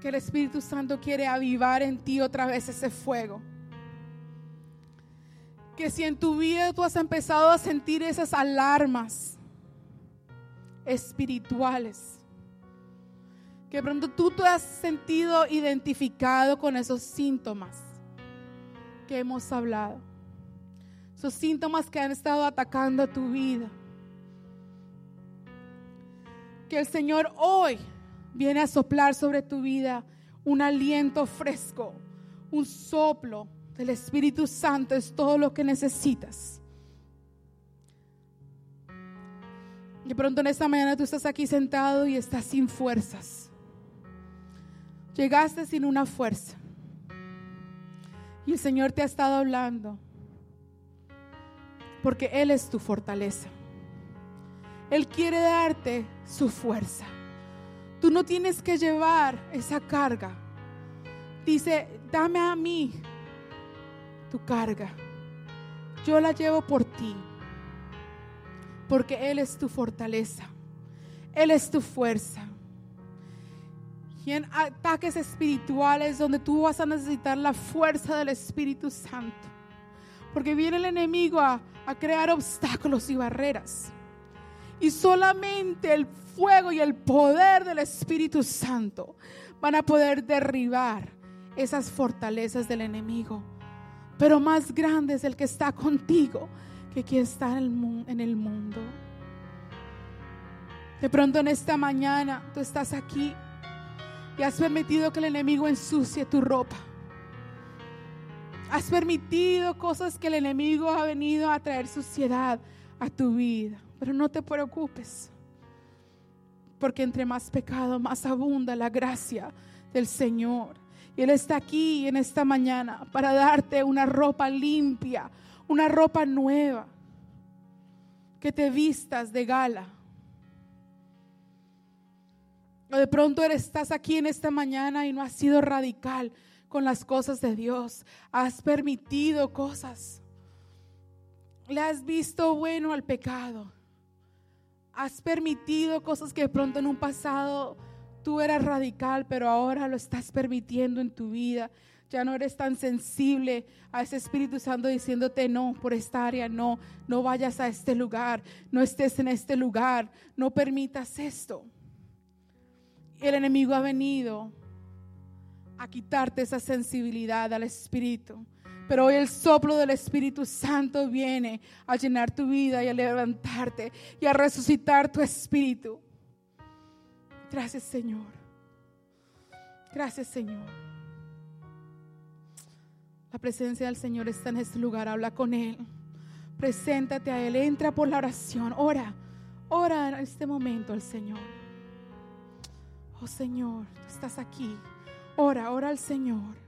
que el Espíritu Santo quiere avivar en ti otra vez ese fuego. Que si en tu vida tú has empezado a sentir esas alarmas espirituales, que pronto tú te has sentido identificado con esos síntomas que hemos hablado. Esos síntomas que han estado atacando tu vida. Que el Señor hoy viene a soplar sobre tu vida un aliento fresco, un soplo del Espíritu Santo es todo lo que necesitas. De pronto en esta mañana tú estás aquí sentado y estás sin fuerzas. Llegaste sin una fuerza. Y el Señor te ha estado hablando. Porque Él es tu fortaleza. Él quiere darte su fuerza. Tú no tienes que llevar esa carga. Dice, dame a mí tu carga. Yo la llevo por ti porque Él es tu fortaleza, Él es tu fuerza. Y en ataques espirituales donde tú vas a necesitar la fuerza del Espíritu Santo, porque viene el enemigo a, a crear obstáculos y barreras. Y solamente el fuego y el poder del Espíritu Santo van a poder derribar esas fortalezas del enemigo. Pero más grande es el que está contigo que quien está en el, mundo. De pronto en esta mañana tú estás aquí y has permitido que el enemigo ensucie tu ropa. Has permitido cosas que el enemigo ha venido a traer suciedad a tu vida. Pero no te preocupes. Porque entre más pecado, más abunda la gracia del Señor. Y Él está aquí en esta mañana para darte una ropa limpia, una ropa nueva, que te vistas de gala. O de pronto estás aquí en esta mañana y no has sido radical con las cosas de Dios. Has permitido cosas. Le has visto bueno al pecado. Has permitido cosas que de pronto en un pasado tú eras radical, pero ahora lo estás permitiendo en tu vida ya no eres tan sensible a ese Espíritu Santo diciéndote no, por esta área no, no vayas a este lugar, no estés en este lugar, no permitas esto. El enemigo ha venido a quitarte esa sensibilidad al Espíritu. Pero hoy el soplo del Espíritu Santo viene a llenar tu vida y a levantarte y a resucitar tu espíritu. Gracias Señor. Gracias Señor. La presencia del Señor está en este lugar. Habla con Él. Preséntate a Él. Entra por la oración. Ora. Ora en este momento al Señor. Oh Señor, tú estás aquí. Ora, ora al Señor.